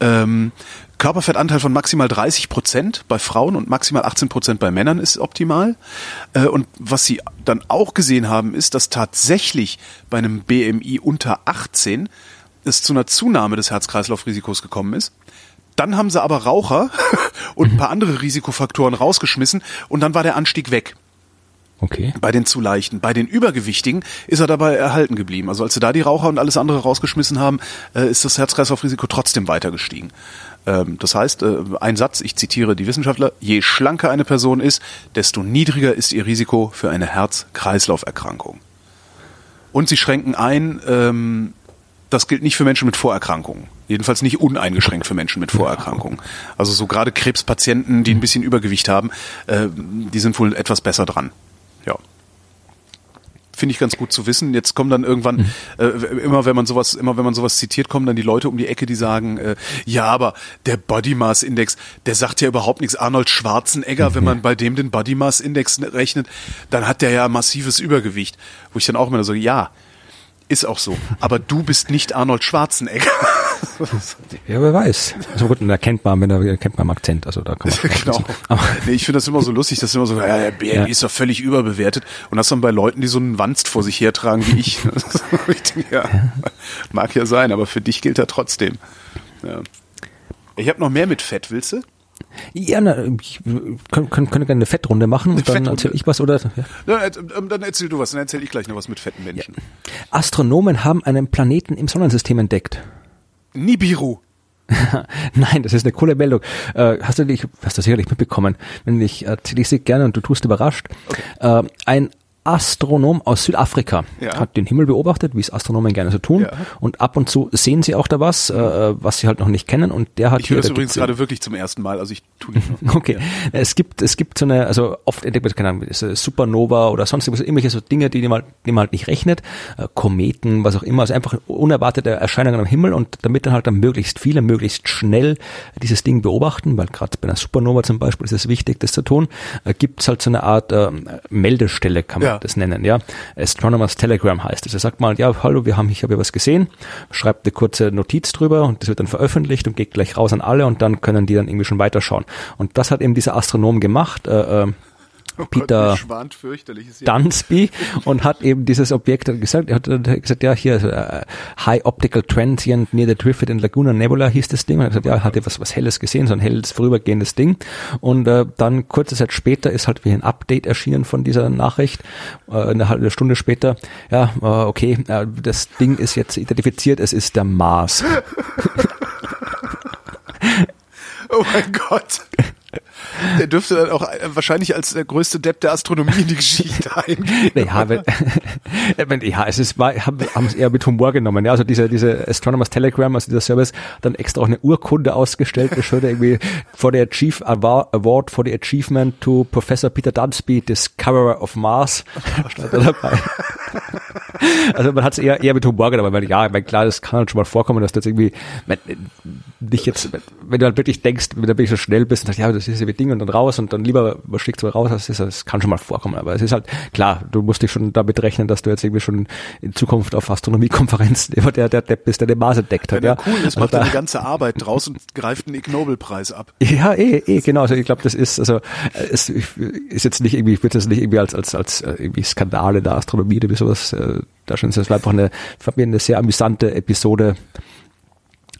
Ähm, Körperfettanteil von maximal 30 Prozent bei Frauen und maximal 18 Prozent bei Männern ist optimal. Äh, und was sie dann auch gesehen haben, ist, dass tatsächlich bei einem BMI unter 18 es zu einer Zunahme des Herz-Kreislauf-Risikos gekommen ist. Dann haben sie aber Raucher und ein paar andere Risikofaktoren rausgeschmissen und dann war der Anstieg weg. Okay. Bei den zu leichten. Bei den Übergewichtigen ist er dabei erhalten geblieben. Also als sie da die Raucher und alles andere rausgeschmissen haben, äh, ist das Herz-Kreislauf-Risiko trotzdem weiter gestiegen. Ähm, das heißt, äh, ein Satz, ich zitiere die Wissenschaftler, je schlanker eine Person ist, desto niedriger ist ihr Risiko für eine Herz-Kreislauf-Erkrankung. Und sie schränken ein, ähm, das gilt nicht für Menschen mit Vorerkrankungen. Jedenfalls nicht uneingeschränkt für Menschen mit Vorerkrankungen. Also so gerade Krebspatienten, die ein bisschen Übergewicht haben, äh, die sind wohl etwas besser dran. Ja. Finde ich ganz gut zu wissen. Jetzt kommen dann irgendwann, äh, immer wenn man sowas, immer wenn man sowas zitiert, kommen dann die Leute um die Ecke, die sagen, äh, ja, aber der Body Mass Index, der sagt ja überhaupt nichts. Arnold Schwarzenegger, wenn man bei dem den Body Mass Index rechnet, dann hat der ja massives Übergewicht. Wo ich dann auch immer so, ja, ist auch so. Aber du bist nicht Arnold Schwarzenegger. Ja, wer weiß. Also gut, und erkennt man, wenn er erkennt man Akzent. Also da kann man. genau. Aber, Nee, ich finde das immer so lustig, dass immer so, ja, der BMI Ja. ist doch völlig überbewertet. Und das dann bei Leuten, die so einen Wanst vor sich hertragen wie ich. ich denke, ja, mag ja sein, aber für dich gilt er trotzdem. Ja. Ich habe noch mehr mit Fett, willst du? ja, na, ich können, können gerne eine Fettrunde machen und dann erzähle ich was oder. Ja. Ja, äh, ähm, dann erzähl du was, dann erzähl ich gleich noch was mit fetten Menschen. Astronomen haben einen Planeten im Sonnensystem entdeckt. Nibiru. Nein, das ist eine coole Meldung. Äh, hast du dich, hast du sicherlich mitbekommen. Wenn ich erzähle ich sie gerne und du tust überrascht. Äh, ein Astronom aus Südafrika Ja. hat den Himmel beobachtet, wie es Astronomen gerne so tun. Ja. Und ab und zu sehen sie auch da was, äh, was sie halt noch nicht kennen. Und der hat Ich höre hier das da übrigens gerade wirklich zum ersten Mal, also ich tue nicht noch. Okay, es gibt es gibt so eine, also oft entdeckt man keine Ahnung, Supernova oder sonst irgendwelche so Dinge, die man, die man halt nicht rechnet, äh, Kometen, was auch immer, also einfach unerwartete Erscheinungen am Himmel und damit dann halt dann möglichst viele, möglichst schnell dieses Ding beobachten, weil gerade bei einer Supernova zum Beispiel ist es wichtig, das zu tun, äh, gibt es halt so eine Art äh, Meldestelle, kann man Ja. Das nennen, ja. Astronomers Telegram heißt es. Er sagt mal, ja, hallo, wir haben, ich habe hier was gesehen, schreibt eine kurze Notiz drüber und das wird dann veröffentlicht und geht gleich raus an alle und dann können die dann irgendwie schon weiterschauen. Und das hat eben dieser Astronom gemacht, äh, äh, Peter. Dunsby und hat eben dieses Objekt gesagt, er hat gesagt, ja, hier äh, High Optical Transient near the Drift in Laguna Nebula hieß das Ding. Und er hat gesagt, ja, er hatte was, was Helles gesehen, so ein helles, vorübergehendes Ding. Und äh, dann kurze Zeit später ist halt wie ein Update erschienen von dieser Nachricht, äh, eine halbe Stunde später, ja, äh, okay, äh, das Ding ist jetzt identifiziert, es ist der Mars. Oh mein Gott. Der dürfte dann auch äh, wahrscheinlich als der größte Depp der Astronomie in die Geschichte eingehen. Naja, wenn, wenn, ja, es ist, haben, haben es eher mit Humor genommen. Ja, also diese, diese Astronomers Telegram, also dieser Service, dann extra auch eine Urkunde ausgestellt, das schon irgendwie for the Achieve Award for the Achievement to Professor Peter Dunsby, Discoverer of Mars, dabei. Also man hat es eher, eher mit Humor genommen, weil ja, ich meine, klar, das kann halt schon mal vorkommen, dass du jetzt irgendwie wenn, nicht jetzt, wenn du halt wirklich denkst, wenn du wirklich so schnell bist und sagst, ja, das ist ja wie Ding und dann raus und dann lieber was schickt so raus, das, ist, das kann schon mal vorkommen. Aber es ist halt klar, du musst dich schon damit rechnen, dass du jetzt irgendwie schon in Zukunft auf Astronomiekonferenzen immer der, der Depp bist, der den Mars entdeckt hat. Wenn ja. cool ist, Also macht da- eine ganze Arbeit draus und greift einen Ig Nobel-Preis ab. ja, eh, eh, genau. Also ich glaube, das ist, also äh, es ist jetzt nicht irgendwie, ich würde das nicht irgendwie als als als äh, irgendwie Skandale der Astronomie oder wie sowas äh, da schon. Das war einfach eine, eine sehr amüsante Episode,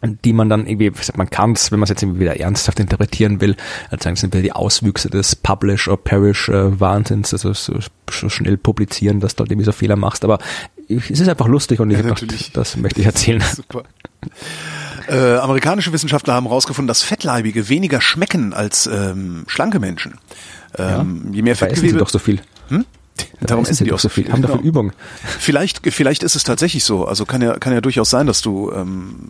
die man dann irgendwie, man kann es, wenn man es jetzt irgendwie wieder ernsthaft interpretieren will, als sagen, sind wir die Auswüchse des Publish or Perish äh, Wahnsinns, also so, so schnell publizieren, dass du halt irgendwie so Fehler machst. Aber ich, es ist einfach lustig und ich Ja, gedacht, das möchte ich erzählen. Super. Äh, amerikanische Wissenschaftler haben herausgefunden, dass Fettleibige weniger schmecken als ähm, schlanke Menschen. Ähm, Je mehr Da essen sie Fettgewebe, doch so viel. Hm? Darum essen die auch so viel. Haben Genau. Übung. Vielleicht, vielleicht ist es tatsächlich so. Also kann ja, kann ja durchaus sein, dass du ähm,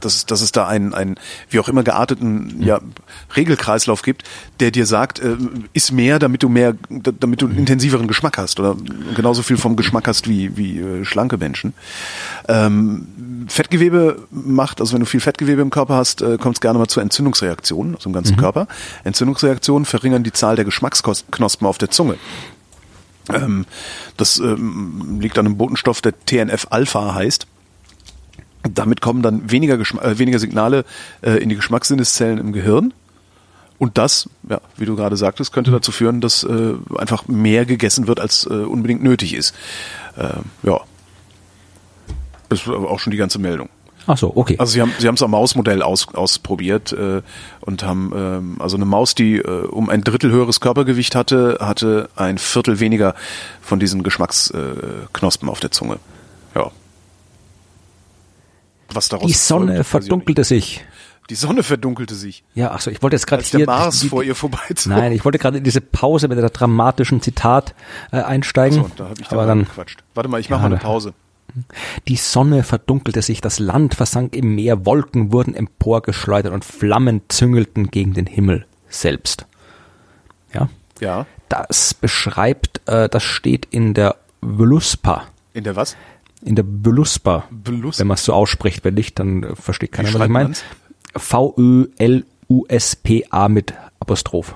dass, dass es da einen, einen wie auch immer gearteten ja, Regelkreislauf gibt, der dir sagt, äh, iss mehr, damit du mehr, damit du einen intensiveren Geschmack hast oder genauso viel vom Geschmack hast wie, wie äh, schlanke Menschen. Ähm, Fettgewebe macht, also wenn du viel Fettgewebe im Körper hast, äh, kommt es gerne mal zu Entzündungsreaktionen, also im ganzen mhm. Körper. Entzündungsreaktionen verringern die Zahl der Geschmacksknospen auf der Zunge. Ähm, das ähm, liegt an einem Botenstoff, der TNF-Alpha heißt. Damit kommen dann weniger, Geschma äh, weniger Signale äh, in die Geschmackssinneszellen im Gehirn. Und das, ja, wie du gerade sagtest, könnte dazu führen, dass äh, einfach mehr gegessen wird, als äh, unbedingt nötig ist. Äh, ja. Das ist aber auch schon die ganze Meldung. Ach so, okay. Also sie haben sie haben es am Mausmodell aus, ausprobiert äh, und haben ähm, also eine Maus, die äh, um ein Drittel höheres Körpergewicht hatte, hatte ein Viertel weniger von diesen Geschmacksknospen äh, auf der Zunge. Ja. Was daraus Die Sonne verdunkelte sich. Die Sonne verdunkelte sich. Ja, achso, ich wollte jetzt gerade hier der Mars die, vor ihr vorbeizog. Nein, ich wollte gerade in diese Pause mit der dramatischen Zitat äh, einsteigen. Achso, da habe ich dann, dann gequatscht. Warte mal, ich mache ja, mal eine Pause. Die Sonne verdunkelte sich, das Land versank im Meer, Wolken wurden emporgeschleudert und Flammen züngelten gegen den Himmel selbst. Ja. Ja. Das beschreibt, äh, das steht in der Völuspa. In der was? In der Völuspa. Wenn man es so ausspricht, wenn nicht, dann äh, versteht keiner, was ich meine. V-Ö-L-U-S-P-A mit Apostroph.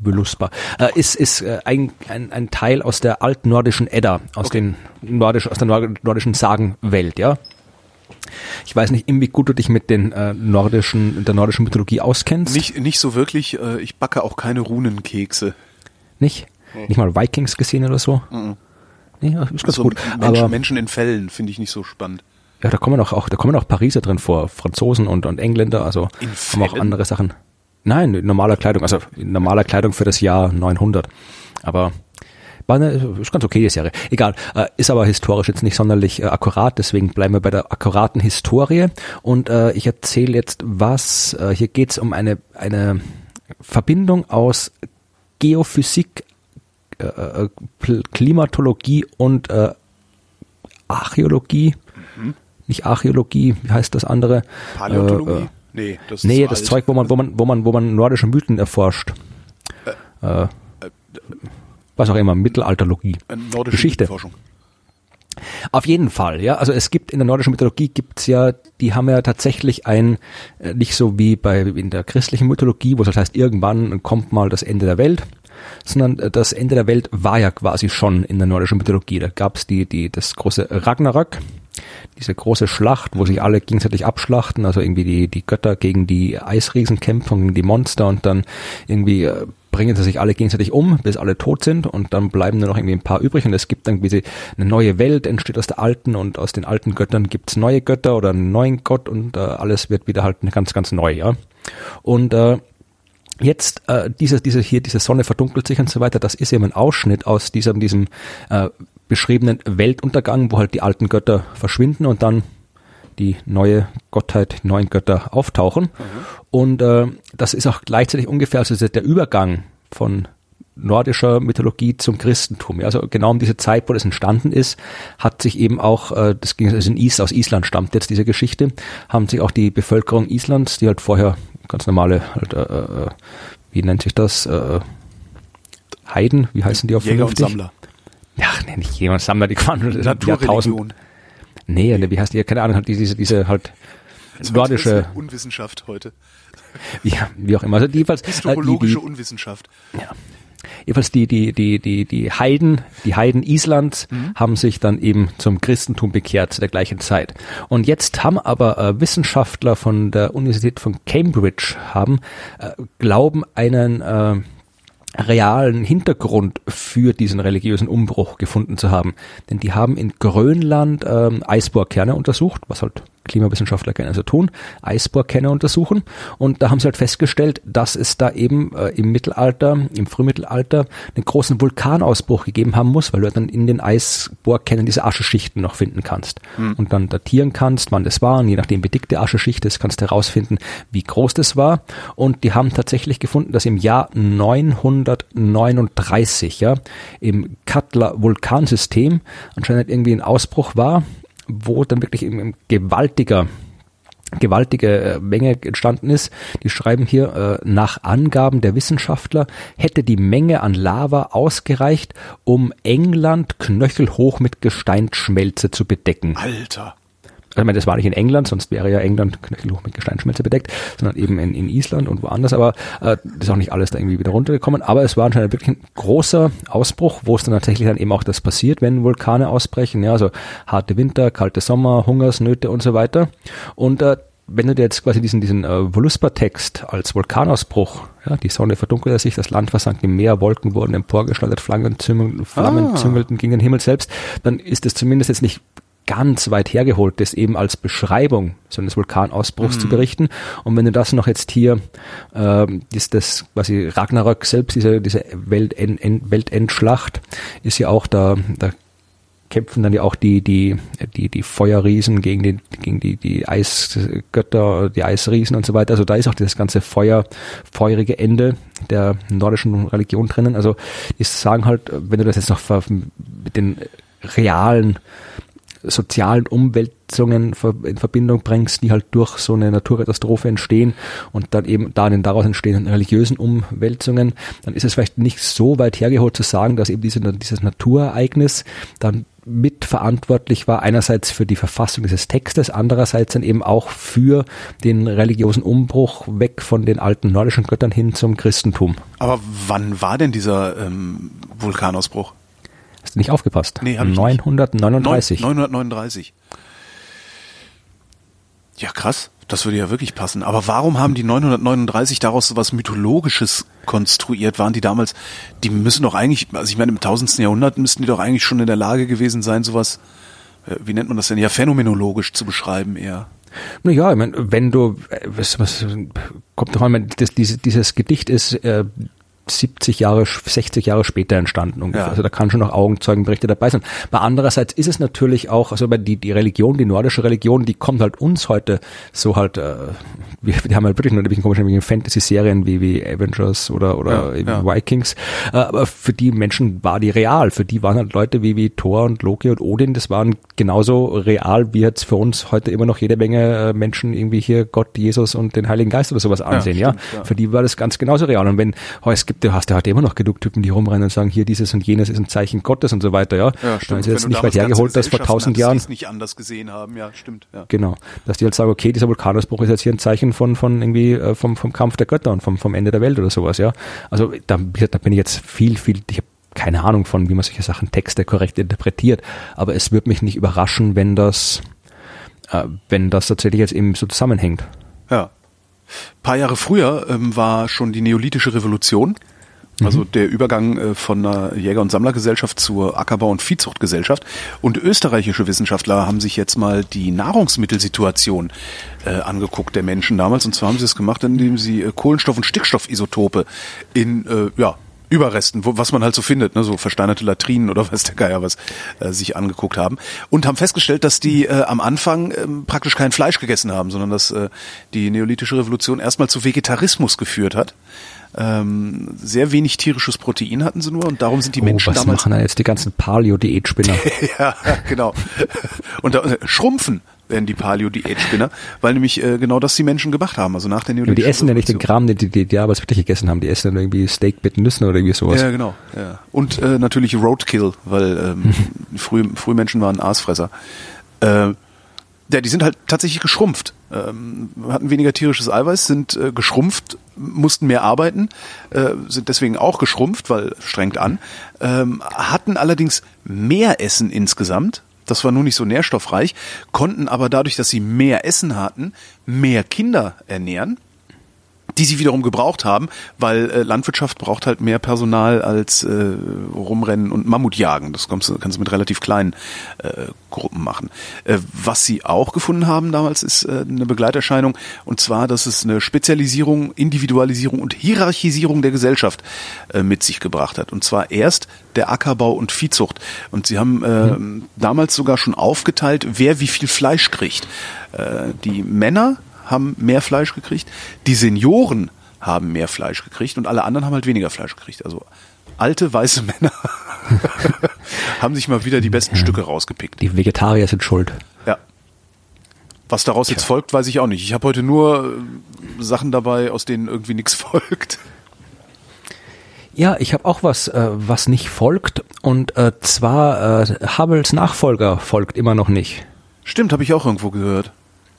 Beluspa, äh, ist, ist äh, ein, ein, ein Teil aus der altnordischen Edda, aus, okay. den nordisch, aus der nordischen Sagenwelt, ja. Ich weiß nicht, wie gut du dich mit den äh, nordischen, der nordischen Mythologie auskennst. Nicht, nicht so wirklich. Äh, ich backe auch keine Runenkekse. Nicht? Nee. Nicht mal Vikings gesehen oder so? Mhm. Nee, ist ganz also gut. Menschen, Aber, Menschen in Fällen finde ich nicht so spannend. Ja, da kommen auch, auch da kommen auch Pariser drin vor, Franzosen und, und Engländer, also haben auch andere Sachen. Nein, in normaler Kleidung, also in normaler Kleidung für das Jahr 900. Aber war eine, ist ganz okay die Serie. Egal, äh, ist aber historisch jetzt nicht sonderlich äh, akkurat, deswegen bleiben wir bei der akkuraten Historie. Und äh, ich erzähle jetzt was. Äh, hier geht es um eine, eine Verbindung aus Geophysik, äh, äh Klimatologie und äh, Archäologie. Mhm. Nicht Archäologie, wie heißt das andere? Paläontologie. Äh, Nee, das, nee, das Zeug, wo man, wo man, wo man, wo man nordische Mythen erforscht. Äh, äh, was auch immer, Mittelalterlogie. Nordische Geschichte. Auf jeden Fall, ja. Also es gibt in der nordischen Mythologie gibt's ja, die haben ja tatsächlich ein, äh, nicht so wie bei in der christlichen Mythologie, wo es halt heißt, irgendwann kommt mal das Ende der Welt, sondern äh, das Ende der Welt war ja quasi schon in der nordischen Mythologie. Da gab's die, die, das große Ragnarök, diese große Schlacht, wo sich alle gegenseitig abschlachten, also irgendwie die, die Götter gegen die Eisriesen kämpfen, gegen die Monster und dann irgendwie äh, bringen sie sich alle gegenseitig um, bis alle tot sind und dann bleiben nur noch irgendwie ein paar übrig und es gibt dann irgendwie eine neue Welt, entsteht aus der alten und aus den alten Göttern gibt's neue Götter oder einen neuen Gott und äh, alles wird wieder halt ganz, ganz neu, ja. Und äh, Jetzt äh, diese, diese hier, diese Sonne verdunkelt sich und so weiter, das ist eben ein Ausschnitt aus diesem, diesem äh, beschriebenen Weltuntergang, wo halt die alten Götter verschwinden und dann die neue Gottheit, die neuen Götter auftauchen. Mhm. Und äh, das ist auch gleichzeitig ungefähr also der Übergang von nordischer Mythologie zum Christentum. Ja, also genau um diese Zeit, wo das entstanden ist, hat sich eben auch, äh, das ging also in Is, aus Island stammt jetzt diese Geschichte, haben sich auch die Bevölkerung Islands, die halt vorher ganz normale, halt, äh, äh, wie nennt sich das, äh, Heiden, wie heißen die auf Jäger und Sammler. Ja, nee, nicht jemand Sammler, die waren Jahrtausend. Nee, nee, wie heißt die, keine Ahnung, halt diese, diese halt nordische. Unwissenschaft heute. Ja, wie auch immer. Also jedenfalls, Histologische äh, die, die, Unwissenschaft. Ja. Jedenfalls die, die, die, die, die Heiden, die Heiden Islands mhm. haben sich dann eben zum Christentum bekehrt zu der gleichen Zeit. Und jetzt haben aber äh, Wissenschaftler von der Universität von Cambridge haben, äh, glauben einen, äh, realen Hintergrund für diesen religiösen Umbruch gefunden zu haben. Denn die haben in Grönland ähm, Eisbohrkerne untersucht, was halt Klimawissenschaftler gerne so tun, Eisbohrkerne untersuchen. Und da haben sie halt festgestellt, dass es da eben äh, im Mittelalter, im Frühmittelalter, einen großen Vulkanausbruch gegeben haben muss, weil du dann in den Eisbohrkernen diese Ascheschichten noch finden kannst. Mhm. Und dann datieren kannst, wann das war. Und je nachdem, wie dick die Ascheschicht ist, kannst du herausfinden, wie groß das war. Und die haben tatsächlich gefunden, dass im Jahr 939 ja, im Katla Vulkansystem anscheinend irgendwie ein Ausbruch war wo dann wirklich ein gewaltiger gewaltige äh, Menge entstanden ist. Die schreiben hier, äh, nach Angaben der Wissenschaftler hätte die Menge an Lava ausgereicht, um England knöchelhoch mit Gesteinsschmelze zu bedecken. Alter. Also ich meine, das war nicht in England, sonst wäre ja England knöchelhoch mit Gesteinsschmelze bedeckt, sondern eben in, in Island und woanders. Aber äh, das ist auch nicht alles da irgendwie wieder runtergekommen. Aber es war anscheinend wirklich ein großer Ausbruch, wo es dann tatsächlich dann eben auch das passiert, wenn Vulkane ausbrechen. Ja, also harte Winter, kalte Sommer, Hungersnöte und so weiter. Und äh, wenn du dir jetzt quasi diesen, diesen äh, Voluspa-Text als Vulkanausbruch, ja, die Sonne verdunkelte sich, das Land versank im Meer, Wolken wurden emporgeschleudert, Flammen, züngelten, Flammen Ah. züngelten gegen den Himmel selbst, dann ist es zumindest jetzt nicht ganz weit hergeholt, das eben als Beschreibung so eines Vulkanausbruchs zu berichten. Und wenn du das noch jetzt hier, ähm, ist das quasi Ragnarök selbst, diese, diese Weltend, End- Weltendschlacht, ist ja auch da, da kämpfen dann ja auch die, die, die, die Feuerriesen gegen die, gegen die, die Eisgötter, die Eisriesen und so weiter. Also da ist auch dieses ganze Feuer, feurige Ende der nordischen Religion drinnen. Also die sagen halt, wenn du das jetzt noch mit den realen sozialen Umwälzungen in Verbindung bringst, die halt durch so eine Naturkatastrophe entstehen und dann eben da den daraus entstehenden religiösen Umwälzungen, dann ist es vielleicht nicht so weit hergeholt zu sagen, dass eben diese, dieses Naturereignis dann mitverantwortlich war, einerseits für die Verfassung dieses Textes, andererseits dann eben auch für den religiösen Umbruch weg von den alten nordischen Göttern hin zum Christentum. Aber wann war denn dieser ähm, Vulkanausbruch? Nicht aufgepasst? Nee, hab ich nicht. 939. 939. Ja, krass. Das würde ja wirklich passen. Aber warum haben die 939 daraus so was Mythologisches konstruiert? Waren die damals, die müssen doch eigentlich, also ich meine, im 1000. Jahrhundert müssten die doch eigentlich schon in der Lage gewesen sein, sowas, äh, wie nennt man das denn, ja, phänomenologisch zu beschreiben eher. Naja, ich meine, wenn du, äh, was, was kommt doch einmal, das, diese, dieses Gedicht ist äh, 70 Jahre, 60 Jahre später entstanden ungefähr. Ja. Also da kann schon noch Augenzeugenberichte dabei sein. Aber andererseits ist es natürlich auch, also die, die Religion, die nordische Religion, die kommt halt uns heute so halt, äh, wir, wir haben halt wirklich nur ein bisschen komische Fantasy-Serien wie, wie Avengers oder, oder Ja, ja. Vikings. Äh, aber für die Menschen war die real. Für die waren halt Leute wie, wie Thor und Loki und Odin, das waren genauso real, wie jetzt für uns heute immer noch jede Menge äh, Menschen irgendwie hier Gott, Jesus und den Heiligen Geist oder sowas ansehen, ja. stimmt. Für die war das ganz genauso real. Und wenn, oh, es gibt, du hast ja heute immer noch genug Typen, die rumrennen und sagen, hier dieses und jenes ist ein Zeichen Gottes und so weiter, ja. Dann ist Wenn jetzt nicht weit hergeholt, dass vor tausend hattest, die Jahren es nicht anders gesehen haben, ja, stimmt, ja. Genau. Dass die halt sagen, okay, dieser Vulkanausbruch ist jetzt hier ein Zeichen von, von irgendwie, äh, vom, vom Kampf der Götter und vom, vom Ende der Welt oder sowas, ja. Also da, da bin ich jetzt viel, viel, ich habe keine Ahnung von, wie man solche Sachen, Texte korrekt interpretiert, aber es würde mich nicht überraschen, wenn das, äh, wenn das tatsächlich jetzt eben so zusammenhängt. Ja. Ein paar Jahre früher ähm, war schon die Neolithische Revolution, also der Übergang äh, von einer Jäger- und Sammlergesellschaft zur Ackerbau- und Viehzuchtgesellschaft. Und österreichische Wissenschaftler haben sich jetzt mal die Nahrungsmittelsituation äh, angeguckt der Menschen damals. Und zwar haben sie es gemacht, indem sie äh, Kohlenstoff- und Stickstoffisotope in äh, ja, Überresten, wo, was man halt so findet, ne, so versteinerte Latrinen oder was der Geier was, äh, sich angeguckt haben und haben festgestellt, dass die äh, am Anfang ähm, praktisch kein Fleisch gegessen haben, sondern dass äh, die neolithische Revolution erstmal zu Vegetarismus geführt hat. Ähm, sehr wenig tierisches Protein hatten sie nur und darum sind die Menschen oh, was damals machen denn jetzt die ganzen Paleo-Diätspinner? ja, genau. Und da, äh, schrumpfen werden die Paleo-Diätspinner, weil nämlich äh, genau das die Menschen gemacht haben. Also nach der Ja, neolithischen die essen ja nicht den. Kram, den die, die, die damals wirklich gegessen haben. Die essen dann irgendwie Steak mit Nüssen oder irgendwie sowas. Ja, genau. Ja. Und äh, natürlich Roadkill, weil ähm, früh, Frühmenschen waren Aasfresser. Äh, ja, die sind halt tatsächlich geschrumpft. Ähm, hatten weniger tierisches Eiweiß, sind äh, geschrumpft, mussten mehr arbeiten, äh, sind deswegen auch geschrumpft, weil strengt an, ähm, hatten allerdings mehr Essen insgesamt. Das war nur nicht so nährstoffreich, konnten aber dadurch, dass sie mehr Essen hatten, mehr Kinder ernähren die sie wiederum gebraucht haben, weil äh, Landwirtschaft braucht halt mehr Personal als äh, rumrennen und Mammut jagen. Das kannst du, kannst du mit relativ kleinen äh, Gruppen machen. Äh, was sie auch gefunden haben damals ist äh, eine Begleiterscheinung und zwar, dass es eine Spezialisierung, Individualisierung und Hierarchisierung der Gesellschaft äh, mit sich gebracht hat. Und zwar erst der Ackerbau und Viehzucht. Und sie haben äh, damals sogar schon aufgeteilt, wer wie viel Fleisch kriegt. Äh, die Männer haben mehr Fleisch gekriegt, die Senioren haben mehr Fleisch gekriegt und alle anderen haben halt weniger Fleisch gekriegt. Also alte weiße Männer haben sich mal wieder die besten Stücke rausgepickt. Die Vegetarier sind schuld. Ja. Was daraus jetzt folgt, weiß ich auch nicht. Ich habe heute nur äh, Sachen dabei, aus denen irgendwie nichts folgt. Ja, ich habe auch was, äh, was nicht folgt. Und äh, zwar äh, Hubbles Nachfolger folgt immer noch nicht. Stimmt, habe ich auch irgendwo gehört.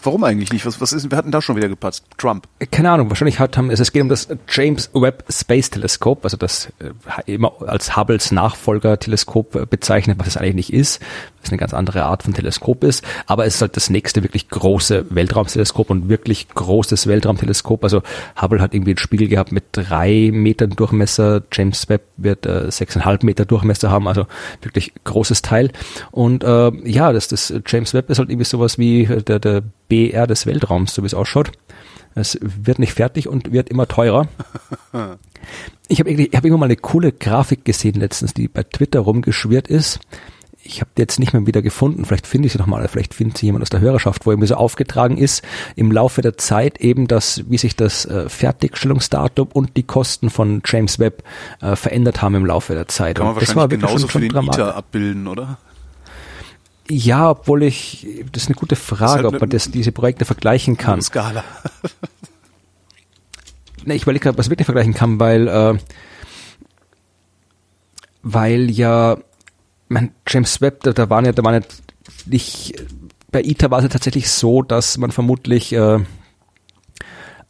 Warum eigentlich nicht? Was, was ist, wir hatten da schon wieder gepatzt? Trump. Keine Ahnung, wahrscheinlich hat, haben, es geht um das James Webb Space Telescope, also das äh, immer als Hubbles Nachfolger-Teleskop äh, bezeichnet, was es eigentlich nicht ist, was eine ganz andere Art von Teleskop ist, aber es ist halt das nächste wirklich große Weltraumteleskop und wirklich großes Weltraumteleskop. Also Hubble hat irgendwie einen Spiegel gehabt mit drei Metern Durchmesser, James Webb wird äh, sechseinhalb Meter Durchmesser haben, also wirklich großes Teil. Und äh, ja, das, das James Webb ist halt irgendwie sowas wie der, der BR des Weltraums, so wie es ausschaut. Es wird nicht fertig und wird immer teurer. Ich habe hab irgendwann mal eine coole Grafik gesehen letztens, die bei Twitter rumgeschwirrt ist. Ich habe die jetzt nicht mehr wieder gefunden. Vielleicht finde ich sie nochmal, vielleicht findet sie jemand aus der Hörerschaft, wo irgendwie so aufgetragen ist, im Laufe der Zeit eben das, wie sich das äh, Fertigstellungsdatum und die Kosten von James Webb äh, verändert haben im Laufe der Zeit. Kann man und wahrscheinlich das war wirklich genauso schon, für schon den ITER dramatisch. abbilden, oder? Ja, obwohl ich, das ist eine gute Frage, halt ob man das, diese Projekte vergleichen kann. Skala. Ne, ich überlege gerade, was ich wirklich vergleichen kann, weil, äh, weil ja, mein James Webb, da, da waren ja, da waren ja nicht, bei ITER war es ja tatsächlich so, dass man vermutlich äh,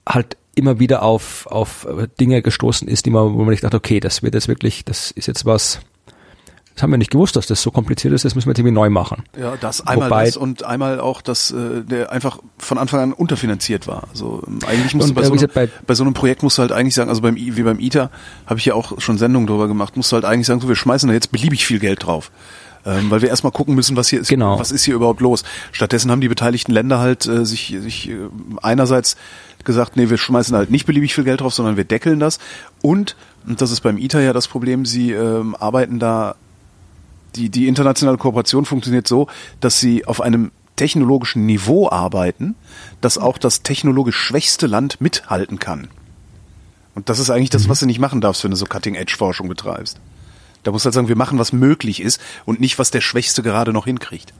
halt immer wieder auf, auf Dinge gestoßen ist, die man, wo man nicht dachte, okay, das wird jetzt wirklich, das ist jetzt was, das haben wir nicht gewusst, dass das so kompliziert ist, das müssen wir jetzt irgendwie neu machen. Ja, das einmal Wobei- das und einmal auch, dass äh, der einfach von Anfang an unterfinanziert war. Also ähm, eigentlich musst Und, du bei, äh, so einem, bei- bei so einem Projekt musst du halt eigentlich sagen, also beim wie beim ITER habe ich ja auch schon Sendungen drüber gemacht, musst du halt eigentlich sagen, so wir schmeißen da jetzt beliebig viel Geld drauf. Ähm, weil wir erstmal gucken müssen, was hier ist, Genau. was ist hier überhaupt los. Stattdessen haben die beteiligten Länder halt äh, sich, sich äh, einerseits gesagt, nee, wir schmeißen halt nicht beliebig viel Geld drauf, sondern wir deckeln das. Und, und das ist beim ITER ja das Problem, sie ähm, arbeiten da die, die internationale Kooperation funktioniert so, dass sie auf einem technologischen Niveau arbeiten, dass auch das technologisch schwächste Land mithalten kann. Und das ist eigentlich das, was du nicht machen darfst, wenn du so Cutting-Edge-Forschung betreibst. Da musst du halt sagen, wir machen, was möglich ist und nicht, was der Schwächste gerade noch hinkriegt.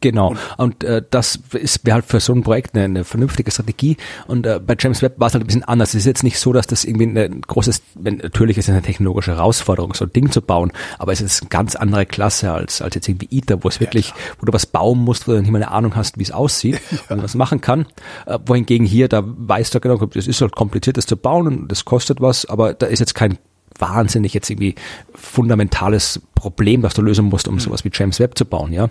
Genau. Und, äh, das ist wäre halt für so ein Projekt eine, eine vernünftige Strategie. Und äh, bei James Webb war es halt ein bisschen anders. Es ist jetzt nicht so, dass das irgendwie ein großes, natürlich ist es eine technologische Herausforderung, so ein Ding zu bauen, aber es ist eine ganz andere Klasse als, als jetzt irgendwie ITER, wo es wirklich, wo du was bauen musst, wo du nicht mal eine Ahnung hast, wie es aussieht und was machen kann. Äh, wohingegen hier, da weißt du genau, das ist halt kompliziert, das zu bauen und das kostet was, aber da ist jetzt kein wahnsinnig jetzt irgendwie fundamentales Problem, das du lösen musst, um sowas wie James Webb zu bauen, ja.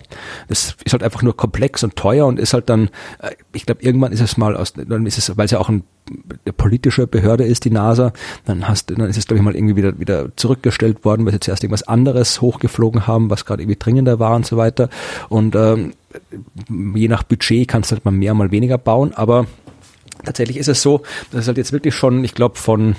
Das ist halt einfach nur komplex und teuer und ist halt dann, äh, ich glaube, irgendwann ist es mal aus, dann ist es, weil es ja auch ein, eine politische Behörde ist, die NASA, dann hast, dann ist es, glaube ich, mal irgendwie wieder, wieder zurückgestellt worden, weil sie zuerst irgendwas anderes hochgeflogen haben, was gerade irgendwie dringender war und so weiter. Und ähm, je nach Budget kannst du halt mal mehr, mal weniger bauen, aber tatsächlich ist es so, dass es halt jetzt wirklich schon, ich glaube, von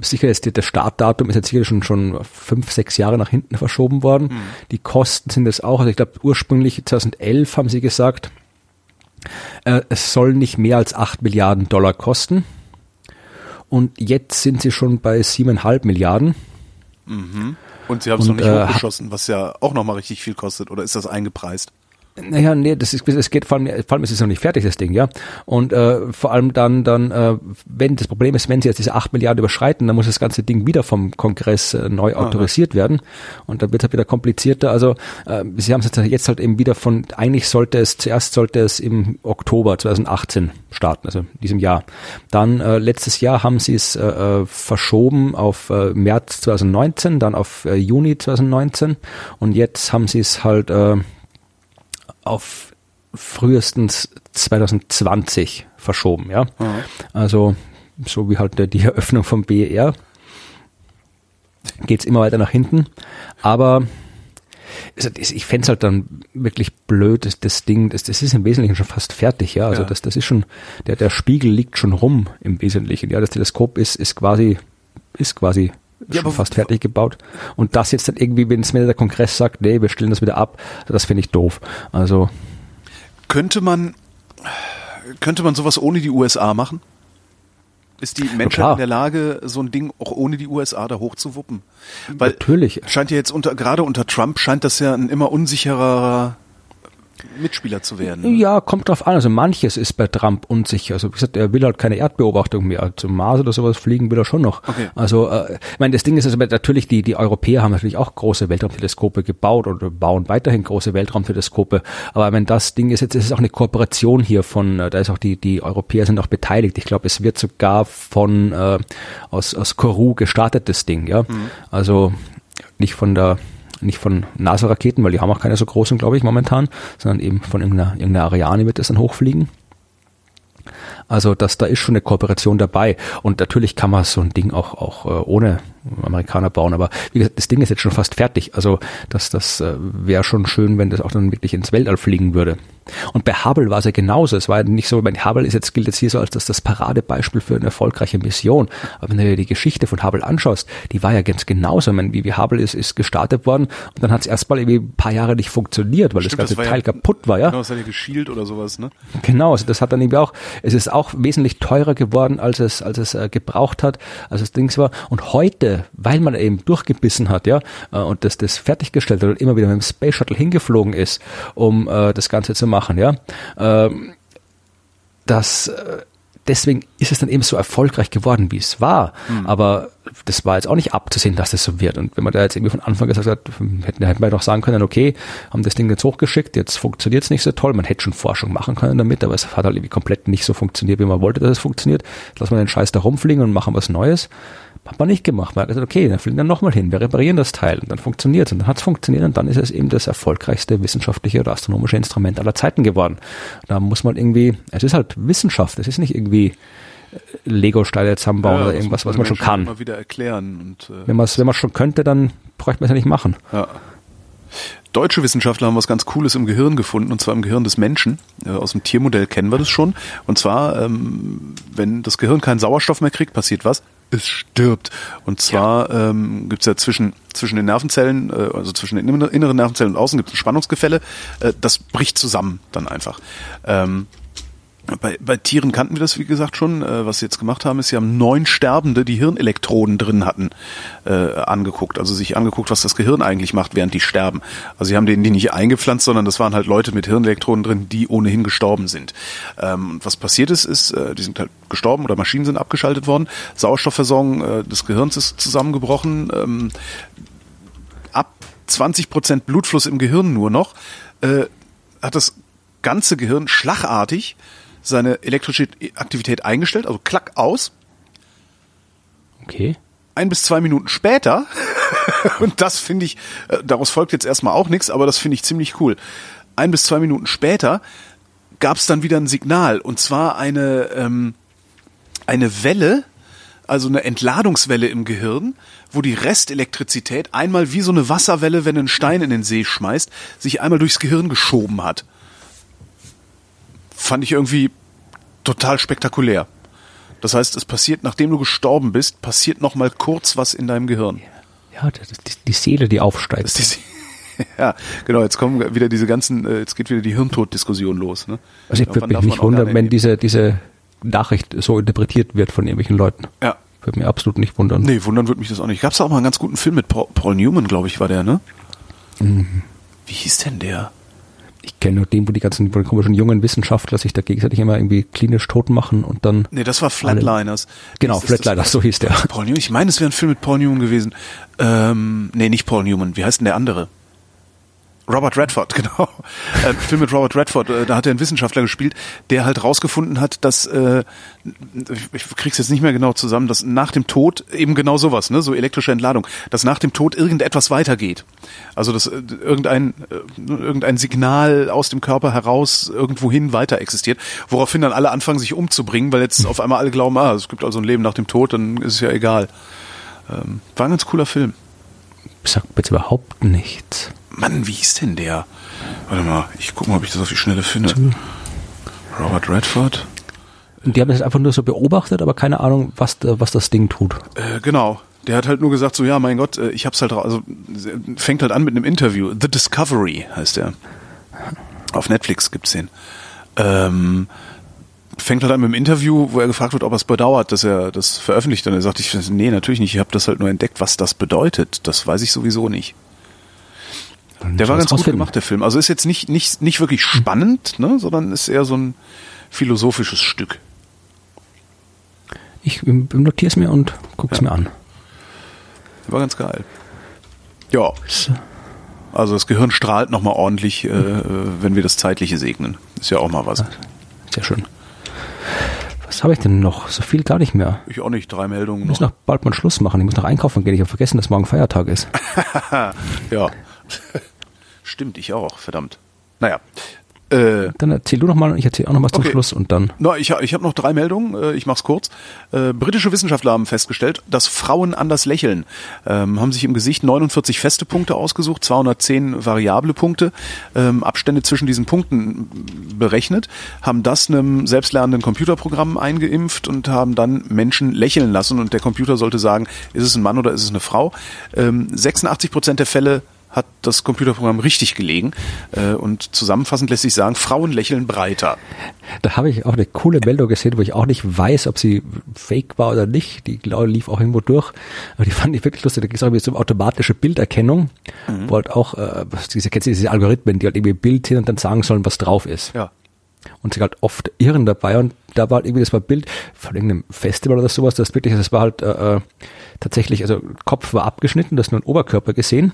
sicher ist das Startdatum ist jetzt sicher schon schon fünf, sechs Jahre nach hinten verschoben worden. Die Kosten sind es auch, also ich glaube ursprünglich 2011 haben sie gesagt, äh, es soll nicht mehr als acht Milliarden Dollar kosten. Und jetzt sind sie schon bei siebeneinhalb Milliarden. Und sie haben es noch nicht äh, hochgeschossen, was ja auch nochmal richtig viel kostet. Oder ist das eingepreist? Naja, nee, das ist, es geht vor allem, vor allem ist es noch nicht fertig, das Ding, ja. Und äh, vor allem dann, dann, äh, wenn das Problem ist, wenn sie jetzt diese 8 Milliarden überschreiten, dann muss das ganze Ding wieder vom Kongress äh, neu autorisiert werden. Und dann wird es halt wieder komplizierter. Also äh, sie haben es jetzt, jetzt halt eben wieder von, eigentlich sollte es, zuerst sollte es im Oktober 2018 starten, also in diesem Jahr. Dann äh, letztes Jahr haben sie es äh, äh, verschoben auf äh, März 2019, dann auf äh, Juni 2019 und jetzt haben sie es halt äh, auf frühestens 2020 verschoben, ja. Also so wie halt die Eröffnung vom BER geht's immer weiter nach hinten. Aber also ich fänd's halt dann wirklich blöd, das, das Ding, das, das ist im Wesentlichen schon fast fertig, ja. Also Ja. das, das ist schon, der, der Spiegel liegt schon rum im Wesentlichen. Ja, das Teleskop ist, ist quasi, ist quasi Ja, schon fast fertig gebaut. Und das jetzt dann irgendwie, wenn es mir der Kongress sagt, nee, wir stellen das wieder ab, das finde ich doof. Also, Könnte man, könnte man sowas ohne die USA machen? Ist die Menschheit klar. in der Lage, so ein Ding auch ohne die USA da hochzuwuppen? Weil Natürlich. scheint ja jetzt unter, gerade unter Trump scheint das ja ein immer unsicherer Mitspieler zu werden. ne? Ja, kommt drauf an. Also manches ist bei Trump unsicher. Also wie gesagt, er will halt keine Erdbeobachtung mehr. Zum Mars oder sowas fliegen will er schon noch. Okay. Also äh, ich meine, das Ding ist also natürlich, die, die Europäer haben natürlich auch große Weltraumteleskope gebaut oder bauen weiterhin große Weltraumteleskope. Aber wenn das Ding ist jetzt, ist es auch eine Kooperation hier von, äh, da ist auch die, die Europäer sind auch beteiligt. Ich glaube, es wird sogar von äh, aus, aus Kourou gestartet, das Ding, ja. Also nicht von der nicht von NASA-Raketen, weil die haben auch keine so großen, glaube ich, momentan, sondern eben von irgendeiner, irgendeiner Ariane wird das dann hochfliegen. Also das, da ist schon eine Kooperation dabei. Und natürlich kann man so ein Ding auch, auch äh, ohne Amerikaner bauen. Aber wie gesagt, das Ding ist jetzt schon fast fertig. Also das, das äh, wäre schon schön, wenn das auch dann wirklich ins Weltall fliegen würde. Und bei Hubble war es ja genauso. Es war ja nicht so, mein Hubble ist jetzt, gilt jetzt hier so als das, das Paradebeispiel für eine erfolgreiche Mission. Aber wenn du dir die Geschichte von Hubble anschaust, die war ja ganz genauso. Ich meine, wie, wie Hubble ist, ist gestartet worden und dann hat es erstmal irgendwie ein paar Jahre nicht funktioniert, weil Stimmt, das ganze ja- Teil kaputt war, ja. Genau, das hat ja geschielt oder sowas, ne? Genau, also das hat dann eben auch, es ist auch wesentlich teurer geworden, als es, als es äh, gebraucht hat, als es Dings war. Und heute, weil man eben durchgebissen hat, ja, äh, und das, das fertiggestellt hat und immer wieder mit dem Space Shuttle hingeflogen ist, um äh, das Ganze zu machen, ja, ähm, das, äh, deswegen ist es dann eben so erfolgreich geworden, wie es war. Aber das war jetzt auch nicht abzusehen, dass das so wird. Und wenn man da jetzt irgendwie von Anfang gesagt hat, hätten, hätten wir doch sagen können, okay, haben das Ding jetzt hochgeschickt, jetzt funktioniert es nicht so toll. Man hätte schon Forschung machen können damit, aber es hat halt irgendwie komplett nicht so funktioniert, wie man wollte, dass es funktioniert. Jetzt lassen wir den Scheiß da rumfliegen und machen was Neues. Hat man nicht gemacht. Man hat gesagt, okay, dann fliegen wir nochmal hin, wir reparieren das Teil und dann funktioniert es. Und dann hat es funktioniert und dann ist es eben das erfolgreichste wissenschaftliche oder astronomische Instrument aller Zeiten geworden. Da muss man irgendwie, es ist halt Wissenschaft, es ist nicht irgendwie äh, Lego-Steine zusammenbauen Ja, oder irgendwas, was man schon kann. Immer wieder erklären und äh, Wenn man es wenn man's schon könnte, dann bräuchte man es ja nicht machen. Ja. Deutsche Wissenschaftler haben was ganz Cooles im Gehirn gefunden, und zwar im Gehirn des Menschen. Äh, Aus dem Tiermodell kennen wir das schon. Und zwar, ähm, wenn das Gehirn keinen Sauerstoff mehr kriegt, passiert was? Es stirbt. Und zwar ähm, gibt es ja zwischen, zwischen den Nervenzellen, äh, also zwischen den inner- inneren Nervenzellen und außen gibt es ein Spannungsgefälle. Äh, das bricht zusammen dann einfach. Ähm, bei, bei Tieren kannten wir das, wie gesagt, schon. Äh, was sie jetzt gemacht haben, ist, sie haben neun Sterbende, die Hirnelektroden drin hatten, äh, angeguckt. Also sich angeguckt, was das Gehirn eigentlich macht, während die sterben. Also sie haben denen die nicht eingepflanzt, sondern das waren halt Leute mit Hirnelektroden drin, die ohnehin gestorben sind. Ähm, was passiert ist, ist, äh, die sind halt gestorben oder Maschinen sind abgeschaltet worden. Sauerstoffversorgung äh, des Gehirns ist zusammengebrochen. Ähm, ab 20 Prozent Blutfluss im Gehirn nur noch, äh, hat das ganze Gehirn schlagartig seine elektrische Aktivität eingestellt, also klack aus. Okay. Ein bis zwei Minuten später, und das finde ich, äh, daraus folgt jetzt erstmal auch nichts, aber das finde ich ziemlich cool. Ein bis zwei Minuten später gab es dann wieder ein Signal, und zwar eine, ähm, eine Welle, also eine Entladungswelle im Gehirn, wo die Restelektrizität einmal wie so eine Wasserwelle, wenn einen Stein in den See schmeißt, sich einmal durchs Gehirn geschoben hat. Fand ich irgendwie total spektakulär. Das heißt, es passiert, nachdem du gestorben bist, passiert noch mal kurz was in deinem Gehirn. Ja, das ist die, die Seele, die aufsteigt. Das ist die, ja, genau. Jetzt kommen wieder diese ganzen, äh, jetzt geht wieder die Hirntod-Diskussion los. Ne? also ich würde mich nicht wundern, wenn diese, diese Nachricht so interpretiert wird von irgendwelchen Leuten. Ja. Würde mich absolut nicht wundern. Nee, wundern würde mich das auch nicht. Gab's da auch mal einen ganz guten Film mit Paul, Paul Newman, glaube ich, war der, ne? Mhm. Wie hieß denn der? Ich kenne nur den, wo die ganzen die komischen jungen Wissenschaftler sich da gegenseitig immer irgendwie klinisch tot machen und dann. Nee, das war Flatliners. Genau, Das ist das- Flatliners, so hieß der. Paul Newman, ich meine, es wäre ein Film mit Paul Newman gewesen. Ähm, nee, nicht Paul Newman. Wie heißt denn der andere? Robert Redford, genau. Äh, ein Film mit Robert Redford, äh, da hat er einen Wissenschaftler gespielt, der halt rausgefunden hat, dass, äh, ich- krieg's jetzt nicht mehr genau zusammen, dass nach dem Tod eben genau sowas, ne, so elektrische Entladung, dass nach dem Tod irgendetwas weitergeht. Also dass äh, irgendein, äh, irgendein Signal aus dem Körper heraus irgendwohin weiter existiert, woraufhin dann alle anfangen, sich umzubringen, weil jetzt auf einmal alle glauben, ah, es gibt also ein Leben nach dem Tod, dann ist es ja egal. Ähm, war ein ganz cooler Film. Sagt jetzt überhaupt nichts. Mann, wie hieß denn der? Warte mal, ich guck mal, ob ich das auf die Schnelle finde. Robert Redford? Und die haben das einfach nur so beobachtet, aber keine Ahnung, was, da- was das Ding tut. Äh, genau. Der hat halt nur gesagt, so ja, mein Gott, äh, ich hab's halt, also äh, fängt halt an mit einem Interview. The Discovery heißt der. Auf Netflix gibt's den. Ähm, fängt halt an mit einem Interview, wo er gefragt wird, ob er es bedauert, dass er das veröffentlicht. Und er sagt, ich, nee, natürlich nicht. Ich habe das halt nur entdeckt, was das bedeutet. Das weiß ich sowieso nicht. Der war ganz gut gemacht, der Film. Also ist jetzt nicht, nicht, nicht wirklich spannend, ne, sondern ist eher so ein philosophisches Stück. Ich notiere es mir und gucke es mir an. Der war ganz geil. Ja, So. also das Gehirn strahlt nochmal ordentlich, äh, wenn wir das Zeitliche segnen. Ist ja auch mal was. Sehr schön. Was habe ich denn noch? So viel gar nicht mehr. Ich auch nicht, drei Meldungen Ich muss noch. noch bald mal Schluss machen. Ich muss noch einkaufen gehen. Ich habe vergessen, dass morgen Feiertag ist. Ja. Stimmt, ich auch, verdammt. Naja. Äh, Dann erzähl du noch mal und ich erzähle auch noch was zum Okay. Schluss und dann. Na, ich, ich habe noch drei Meldungen, äh, ich mach's kurz. Äh, britische Wissenschaftler haben festgestellt, dass Frauen anders lächeln. Ähm, haben sich im Gesicht 49 feste Punkte ausgesucht, 210 variable Punkte, ähm, Abstände zwischen diesen Punkten berechnet, haben das einem selbstlernenden Computerprogramm eingeimpft und haben dann Menschen lächeln lassen und der Computer sollte sagen, ist es ein Mann oder ist es eine Frau. Ähm, 86 Prozent der Fälle hat das Computerprogramm richtig gelegen äh, und zusammenfassend lässt sich sagen, Frauen lächeln breiter. Da habe ich auch eine coole Meldung gesehen, wo ich auch nicht weiß, ob sie fake war oder nicht. Die glaube ich, lief auch irgendwo durch. Aber die fand ich wirklich lustig. Da ging es auch irgendwie um automatische Bilderkennung, wo halt auch, äh, diese, kennst du diese Algorithmen, die halt irgendwie ein Bild hin und dann sagen sollen, was drauf ist. Ja. Und sie halt oft irren dabei und da war halt irgendwie das war ein Bild von irgendeinem Festival oder sowas, das wirklich, das war halt äh, äh, tatsächlich, also Kopf war abgeschnitten, das nur ein Oberkörper gesehen,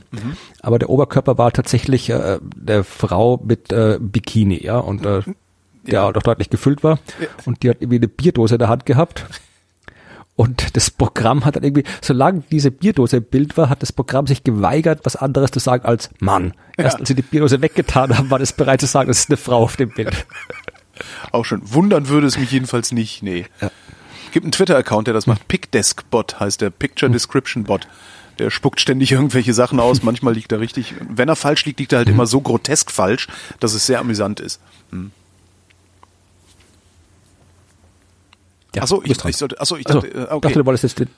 aber der Oberkörper war tatsächlich äh, der Frau mit äh, Bikini, ja, und äh, der Ja. halt auch deutlich gefüllt war und die hat irgendwie eine Bierdose in der Hand gehabt. Und das Programm hat dann irgendwie, solange diese Bierdose im Bild war, hat das Programm sich geweigert, was anderes zu sagen als Mann. Erst Ja. als sie die Bierdose weggetan haben, war das bereit zu sagen, das ist eine Frau auf dem Bild. Auch schon. Wundern würde es mich jedenfalls nicht, nee. Gibt einen Twitter-Account, der das macht. PicDesk-Bot heißt der Picture Description Bot. Der spuckt ständig irgendwelche Sachen aus. Manchmal liegt er richtig. Wenn er falsch liegt, liegt er halt immer so grotesk falsch, dass es sehr amüsant ist. Ja, Achso, ich, ich, sollte, achso, ich Also, dachte, äh, dachte, okay. du wolltest jetzt den,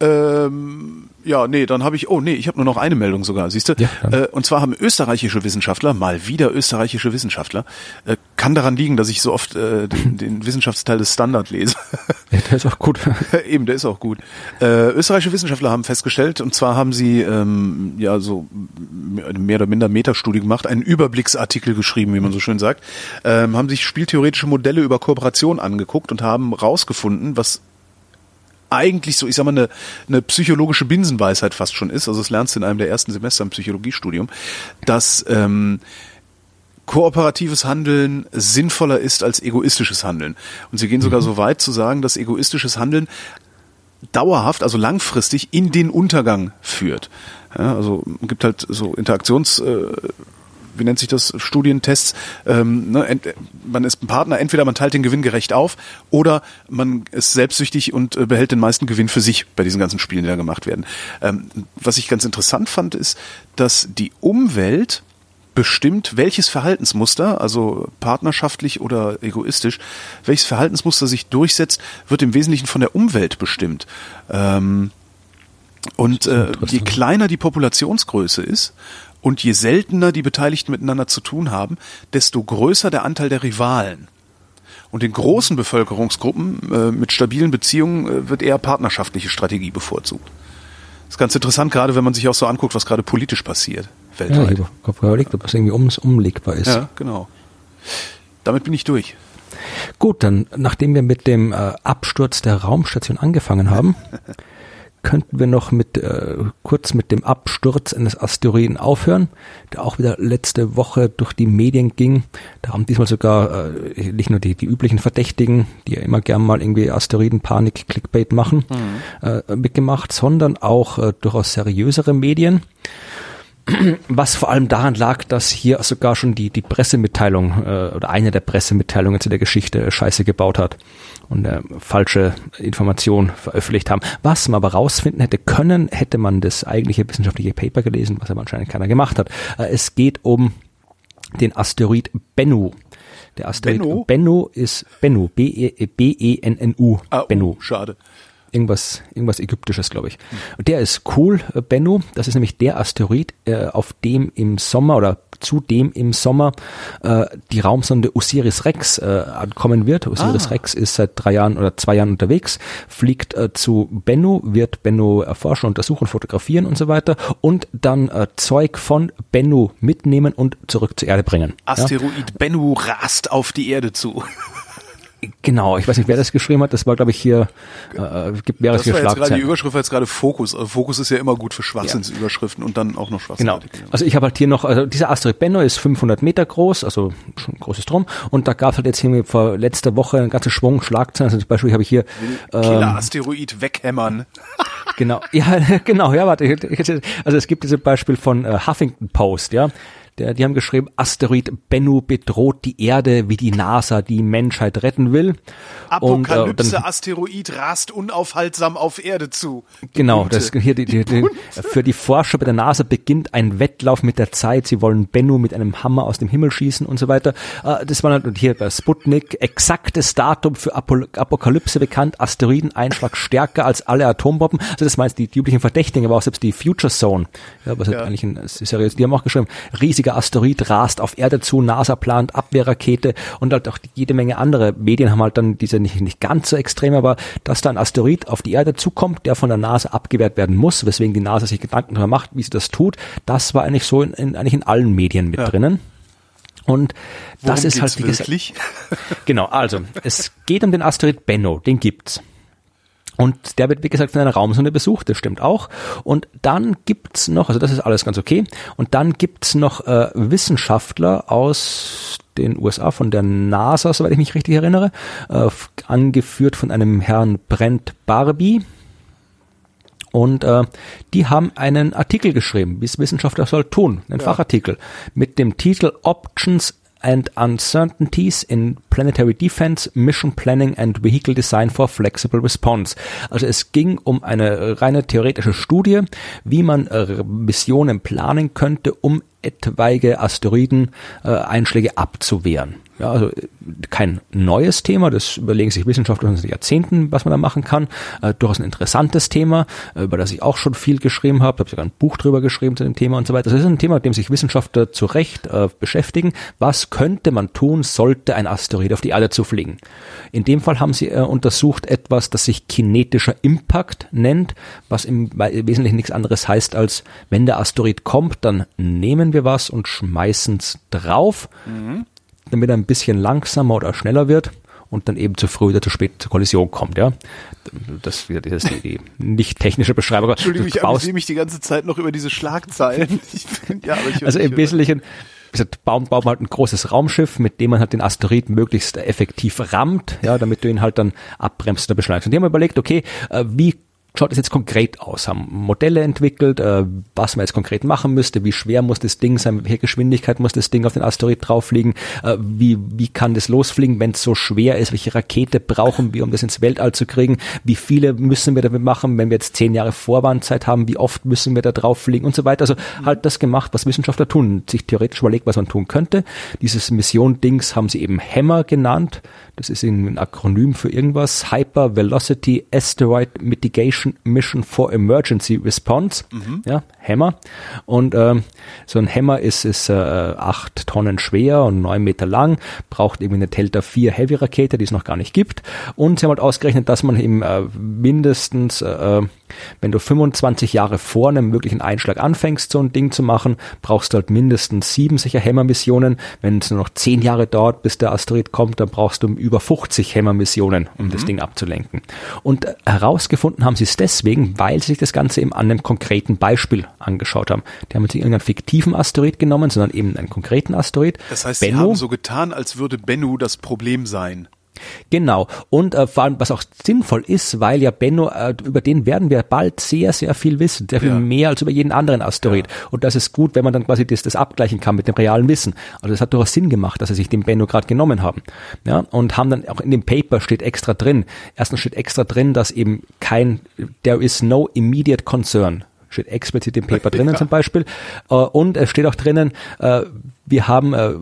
Ähm, ja, nee, dann habe ich, oh nee, ich habe nur noch eine Meldung sogar, siehst du? Ja, äh, und zwar haben österreichische Wissenschaftler, mal wieder österreichische Wissenschaftler, äh, kann daran liegen, dass ich so oft äh, den, den Wissenschaftsteil des Standard lese. ja, der ist auch gut. Eben, der ist auch gut. Äh, österreichische Wissenschaftler haben festgestellt, und zwar haben sie ähm, ja so eine mehr oder minder Metastudie gemacht, einen Überblicksartikel geschrieben, wie man so schön sagt, ähm, haben sich spieltheoretische Modelle über Kooperation angeguckt und haben rausgefunden, was eigentlich so, ich sag mal, eine, eine psychologische Binsenweisheit fast schon ist, also das lernst du in einem der ersten Semester im Psychologiestudium, dass ähm, kooperatives Handeln sinnvoller ist als egoistisches Handeln. Und sie gehen sogar so weit zu sagen, dass egoistisches Handeln dauerhaft, also langfristig in den Untergang führt. Ja, also gibt halt so Interaktions, äh, wie nennt sich das, Studientests. Ähm, ne, man ist ein Partner, entweder man teilt den Gewinn gerecht auf oder man ist selbstsüchtig und äh, behält den meisten Gewinn für sich bei diesen ganzen Spielen, die da gemacht werden. Ähm, was ich ganz interessant fand, ist, dass die Umwelt bestimmt, welches Verhaltensmuster, also partnerschaftlich oder egoistisch, welches Verhaltensmuster sich durchsetzt, wird im Wesentlichen von der Umwelt bestimmt. Ähm, und äh, je kleiner die Populationsgröße ist und je seltener die Beteiligten miteinander zu tun haben, desto größer der Anteil der Rivalen. Und in großen Bevölkerungsgruppen äh, mit stabilen Beziehungen äh, wird eher partnerschaftliche Strategie bevorzugt. Das ist ganz interessant, gerade wenn man sich auch so anguckt, was gerade politisch passiert Ja, ich weltweit. habe überlegt, ob das irgendwie ums, umlegbar ist. Ja, genau. Damit bin ich durch. Gut, dann, nachdem wir mit dem äh, Absturz der Raumstation angefangen haben, könnten wir noch mit äh, kurz mit dem Absturz eines Asteroiden aufhören, der auch wieder letzte Woche durch die Medien ging. Da haben diesmal sogar äh, nicht nur die, die üblichen Verdächtigen, die ja immer gern mal irgendwie Asteroidenpanik, Clickbait machen, äh, mitgemacht, sondern auch äh, durchaus seriösere Medien. Was vor allem daran lag, dass hier sogar schon die, die Pressemitteilung äh, oder eine der Pressemitteilungen zu der Geschichte äh, Scheiße gebaut hat und äh, falsche Informationen veröffentlicht haben. Was man aber rausfinden hätte können, hätte man das eigentliche wissenschaftliche Paper gelesen, was aber anscheinend keiner gemacht hat. Äh, es geht um den Asteroid Bennu. Der Asteroid Bennu? Bennu ist Bennu, B-E- B-E-N-N-U, Ah, Bennu. oh, schade. Irgendwas, irgendwas Ägyptisches, glaube ich. Und der ist cool, äh, Bennu. Das ist nämlich der Asteroid, äh, auf dem im Sommer oder zu dem im Sommer äh, die Raumsonde Osiris Rex äh, ankommen wird. Osiris Ah. Rex ist seit drei Jahren oder zwei Jahren unterwegs, fliegt äh, zu Bennu, wird Bennu erforschen, untersuchen, fotografieren und so weiter und dann äh, Zeug von Bennu mitnehmen und zurück zur Erde bringen. Ja? Asteroid Bennu rast auf die Erde zu. Genau, ich weiß nicht, wer das geschrieben hat. Das war, glaube ich, hier, äh, gibt mehrere Das war jetzt gerade die Schlagzeilen. Überschrift, war jetzt gerade Fokus. Also Fokus ist ja immer gut für Schwachsinnsüberschriften und dann auch noch Genau. Schwachsinnsartikel. Also ich habe halt hier noch, also dieser Asteroid Bennu ist 500 Meter groß, also schon ein großes Drum. Und da gab es halt jetzt hier vor letzter Woche einen ganzen Schwung Schlagzeilen. Also zum Beispiel habe ich hier ähm, Killer-Asteroid weghämmern. Genau, ja, genau, ja, warte. Also es gibt dieses Beispiel von äh, Huffington Post, ja. Der, die haben geschrieben, Asteroid Bennu bedroht die Erde, wie die NASA die Menschheit retten will. Und, äh, und dann- Apokalypse-Asteroid rast unaufhaltsam auf Erde zu. Genau, Bunte. das hier die, die, die, für die Forscher bei der NASA beginnt ein Wettlauf mit der Zeit. Sie wollen Bennu mit einem Hammer aus dem Himmel schießen und so weiter. Äh, Das war und hier bei Sputnik exaktes Datum für Apo Apokalypse bekannt. Asteroideneinschlag stärker als alle Atombomben. Also das meinst die, die üblichen Verdächtigen, aber auch selbst die Future Zone, ja, was halt Ja. eigentlich ein seriös. Die haben auch geschrieben, riesiger Asteroid rast auf Erde zu, NASA plant Abwehrrakete und halt auch jede Menge andere Medien haben halt dann diese nicht, nicht ganz so extrem, aber dass da ein Asteroid auf die Erde zukommt, der von der NASA abgewehrt werden muss, weswegen die NASA sich Gedanken darüber macht, wie sie das tut, das war eigentlich so in, in, eigentlich in allen Medien mit Ja. drinnen. Und das Worum ist halt, wie gesagt? Genau, also es geht um den Asteroid Bennu, den gibt's. Und der wird, wie gesagt, von einer Raumsonde besucht, das stimmt auch. Und dann gibt's noch, also das ist alles ganz okay, und dann gibt's noch äh, Wissenschaftler aus den USA, von der NASA, soweit ich mich richtig erinnere, äh, angeführt von einem Herrn Brent Barbie. Und äh, die haben einen Artikel geschrieben, wie es Wissenschaftler soll tun, einen Fachartikel mit dem Titel Options and Uncertainties in Planetary Defense, Mission Planning and Vehicle Design for Flexible Response. Also es ging um eine reine theoretische Studie, wie man äh, Missionen planen könnte, um etwaige Asteroiden-Einschläge abzuwehren. Ja, also äh, kein neues Thema, das überlegen sich Wissenschaftler seit Jahrzehnten, was man da machen kann. Äh, durchaus ein interessantes Thema, äh, über das ich auch schon viel geschrieben habe, habe sogar ein Buch drüber geschrieben zu dem Thema und so weiter. Das ist ein Thema, mit dem sich Wissenschaftler zu Recht äh, beschäftigen. Was könnte man tun, sollte ein Asteroid auf die Erde zufliegen? In dem Fall haben sie äh, untersucht etwas, das sich kinetischer Impact nennt, was im Wesentlichen nichts anderes heißt, als wenn der Asteroid kommt, dann nehmen wir was und schmeißen es drauf damit er ein bisschen langsamer oder schneller wird und dann eben zu früh oder zu spät zur Kollision kommt, ja. Das, das ist die, nicht technische Beschreibung. Entschuldigung, Du ich amüsiere mich die ganze Zeit noch über diese Schlagzeilen. Find, ja, also im Wesentlichen gesagt, baut, baut man halt ein großes Raumschiff, mit dem man halt den Asteroid möglichst effektiv rammt, ja, damit du ihn halt dann abbremst oder beschleunigst. Und die haben überlegt, okay, äh, wie schaut es jetzt konkret aus? Haben Modelle entwickelt, äh, was man jetzt konkret machen müsste, wie schwer muss das Ding sein, mit welcher Geschwindigkeit muss das Ding auf den Asteroid drauffliegen, äh, wie, wie kann das losfliegen, wenn es so schwer ist, welche Rakete brauchen wir, um das ins Weltall zu kriegen, wie viele müssen wir damit machen, wenn wir jetzt zehn Jahre Vorwarnzeit haben, wie oft müssen wir da drauf fliegen und so weiter. Also halt das gemacht, was Wissenschaftler tun, sich theoretisch überlegt, was man tun könnte. Dieses Mission-Dings haben sie eben HAMMER genannt. Das ist ein Akronym für irgendwas. Hyper Velocity Asteroid Mitigation Mission for Emergency Response. Ja, HAMMER. Und ähm, so ein HAMMER ist, ist äh, acht Tonnen schwer und neun Meter lang, braucht irgendwie eine Delta 4 Heavy Rakete, die es noch gar nicht gibt. Und sie haben halt ausgerechnet, dass man eben äh, mindestens, äh, wenn du 25 Jahre vor einem möglichen Einschlag anfängst, so ein Ding zu machen, brauchst du halt mindestens sieben sicher Hammer-Missionen. Wenn es nur noch zehn Jahre dauert, bis der Asteroid kommt, dann brauchst du über 50 Hammer-Missionen, um das Ding abzulenken. Und äh, herausgefunden haben sie es deswegen, weil sie sich das Ganze eben an einem konkreten Beispiel angeschaut haben. Die haben jetzt nicht irgendeinen fiktiven Asteroid genommen, sondern eben einen konkreten Asteroid. Das heißt, sie Bennu. haben so getan, als würde Bennu das Problem sein. Genau. Und äh, vor allem, was auch sinnvoll ist, weil ja Benno, äh, über den werden wir bald sehr, sehr viel wissen. Sehr viel Ja. mehr als über jeden anderen Asteroid. Und das ist gut, wenn man dann quasi das, das abgleichen kann mit dem realen Wissen. Also das hat durchaus Sinn gemacht, dass sie sich den Benno gerade genommen haben. Ja, und haben dann auch in dem Paper steht extra drin. Erstens steht extra drin, dass eben kein, there is no immediate concern steht explizit im Paper drinnen ja. zum Beispiel. Äh, und es steht auch drinnen, äh, wir haben äh,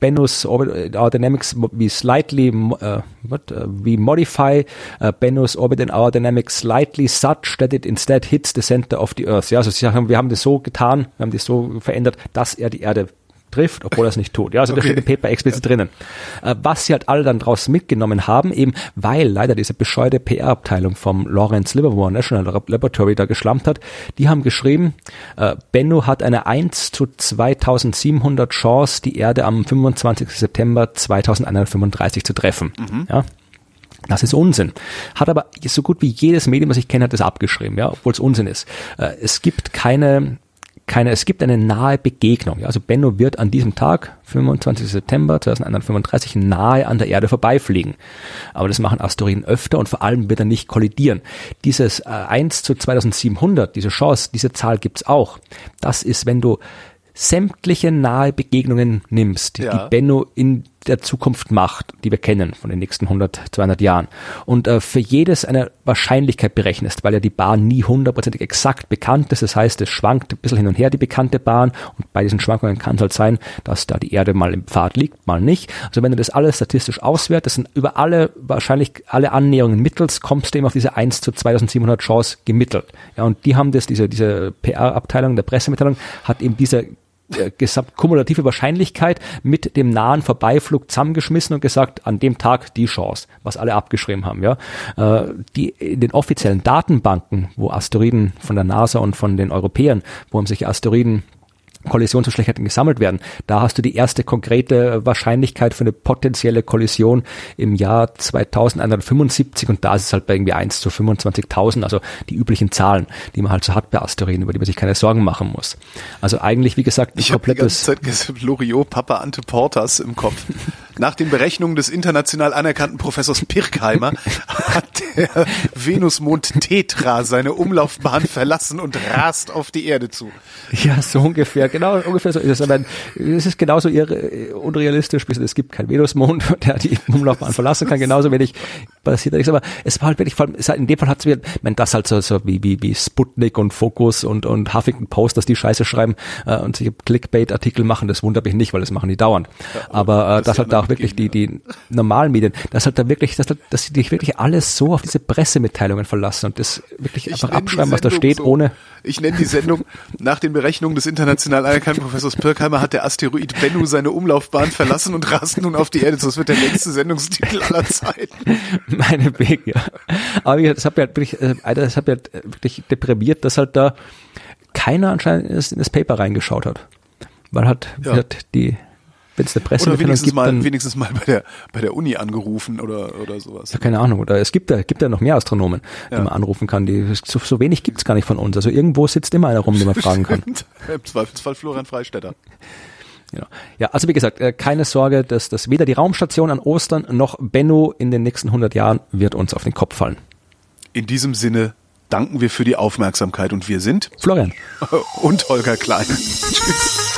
Benus Orbit Our Dynamics we slightly uh, what, uh, we modify uh, Benus Orbit in our dynamics slightly such that it instead hits the center of the Earth. Ja, also sie sagen, wir haben das so getan, wir haben das so verändert, dass er die Erde trifft, obwohl er es nicht tut. Ja, also okay. das steht im Paper explizit ja. drinnen. Äh, was sie halt alle dann draus mitgenommen haben, eben weil leider diese bescheuerte PR-Abteilung vom Lawrence Livermore National Laboratory da geschlampt hat, die haben geschrieben, äh, Bennu hat eine 1 zu 2700 Chance, die Erde am 25. September 2135 zu treffen. Mhm. Ja. Das ist Unsinn. Hat aber so gut wie jedes Medium, was ich kenne, hat das abgeschrieben, ja, obwohl es Unsinn ist. Äh, es gibt keine keine, es gibt eine nahe Begegnung. Also Benno wird an diesem Tag, 25. September 2135, nahe an der Erde vorbeifliegen. Aber das machen Asteroiden öfter und vor allem wird er nicht kollidieren. Dieses äh, 1 zu 2700, diese Chance, diese Zahl gibt's auch. Das ist, wenn du sämtliche nahe Begegnungen nimmst, ja. die Benno in der Zukunft macht, die wir kennen von den nächsten 100, 200 Jahren und äh, für jedes eine Wahrscheinlichkeit berechnest, weil ja die Bahn nie hundertprozentig exakt bekannt ist. Das heißt, es schwankt ein bisschen hin und her die bekannte Bahn und bei diesen Schwankungen kann es halt sein, dass da die Erde mal im Pfad liegt, mal nicht. Also wenn du das alles statistisch auswertest und über alle wahrscheinlich alle Annäherungen mittelst, kommst du eben auf diese 1 zu 2700 Chance gemittelt. Ja, und die haben das, diese, diese PR-Abteilung der Pressemitteilung hat eben diese äh, kumulative Wahrscheinlichkeit mit dem nahen Vorbeiflug zusammengeschmissen und gesagt, an dem Tag die Chance, was alle abgeschrieben haben, ja. Äh, die in den offiziellen Datenbanken, wo Asteroiden von der NASA und von den Europäern, wo haben sich Asteroiden Kollisionsgeschlechtern gesammelt werden. Da hast du die erste konkrete Wahrscheinlichkeit für eine potenzielle Kollision im Jahr 2175 und da ist es halt bei irgendwie 1 zu 25.000, also die üblichen Zahlen, die man halt so hat bei Asteroiden, über die man sich keine Sorgen machen muss. Also eigentlich, wie gesagt, ich habe die ganze Zeit Loriot, Papa Ante Portas im Kopf. Nach den Berechnungen des international anerkannten Professors Pirkheimer hat der Venusmond Tetra seine Umlaufbahn verlassen und rast auf die Erde zu. Ja, so ungefähr genau, ungefähr so ist es. Aber es ist genauso irre, unrealistisch, es gibt keinen Venusmond, der die Umlaufbahn verlassen kann, genauso wenig passiert da nichts. Aber es war halt wirklich, vor allem, in dem Fall hat es mir, wenn das halt so, so wie, wie, wie Sputnik und Focus und, und Huffington Post, dass die Scheiße schreiben äh, und sich Clickbait-Artikel machen, das wundert mich nicht, weil das machen die dauernd. Ja, aber äh, das, das halt da auch wirklich die, die normalen Medien, dass halt da wirklich, dass, dass sie dich wirklich alles so auf diese Pressemitteilungen verlassen und das wirklich ich einfach abschreiben, was da steht, so, ohne. Ich nenne die Sendung nach den Berechnungen des international anerkannten Professors Pirkheimer hat der Asteroid Bennu seine Umlaufbahn verlassen und rast nun auf die Erde. Das wird der längste Sendungstitel aller Zeiten. Meine Weg, ja. Aber das hat ja wirklich, äh, das hat ja wirklich deprimiert, dass halt da keiner anscheinend in das Paper reingeschaut hat. Weil halt, ja. halt die wenn es eine Presse oder wenigstens gibt, mal, dann, wenigstens mal bei der bei der Uni angerufen oder oder sowas. Ja, keine Ahnung. Oder es gibt da gibt ja noch mehr Astronomen, ja. die man anrufen kann. Die so, so wenig gibt's gar nicht von uns. Also irgendwo sitzt immer einer rum, den man fragen kann. Im Zweifelsfall Florian Freistetter. Genau. Ja, also wie gesagt, äh, keine Sorge, dass, dass weder die Raumstation an Ostern noch Benno in den nächsten 100 Jahren wird uns auf den Kopf fallen. In diesem Sinne danken wir für die Aufmerksamkeit und wir sind Florian und Holger Klein. Tschüss.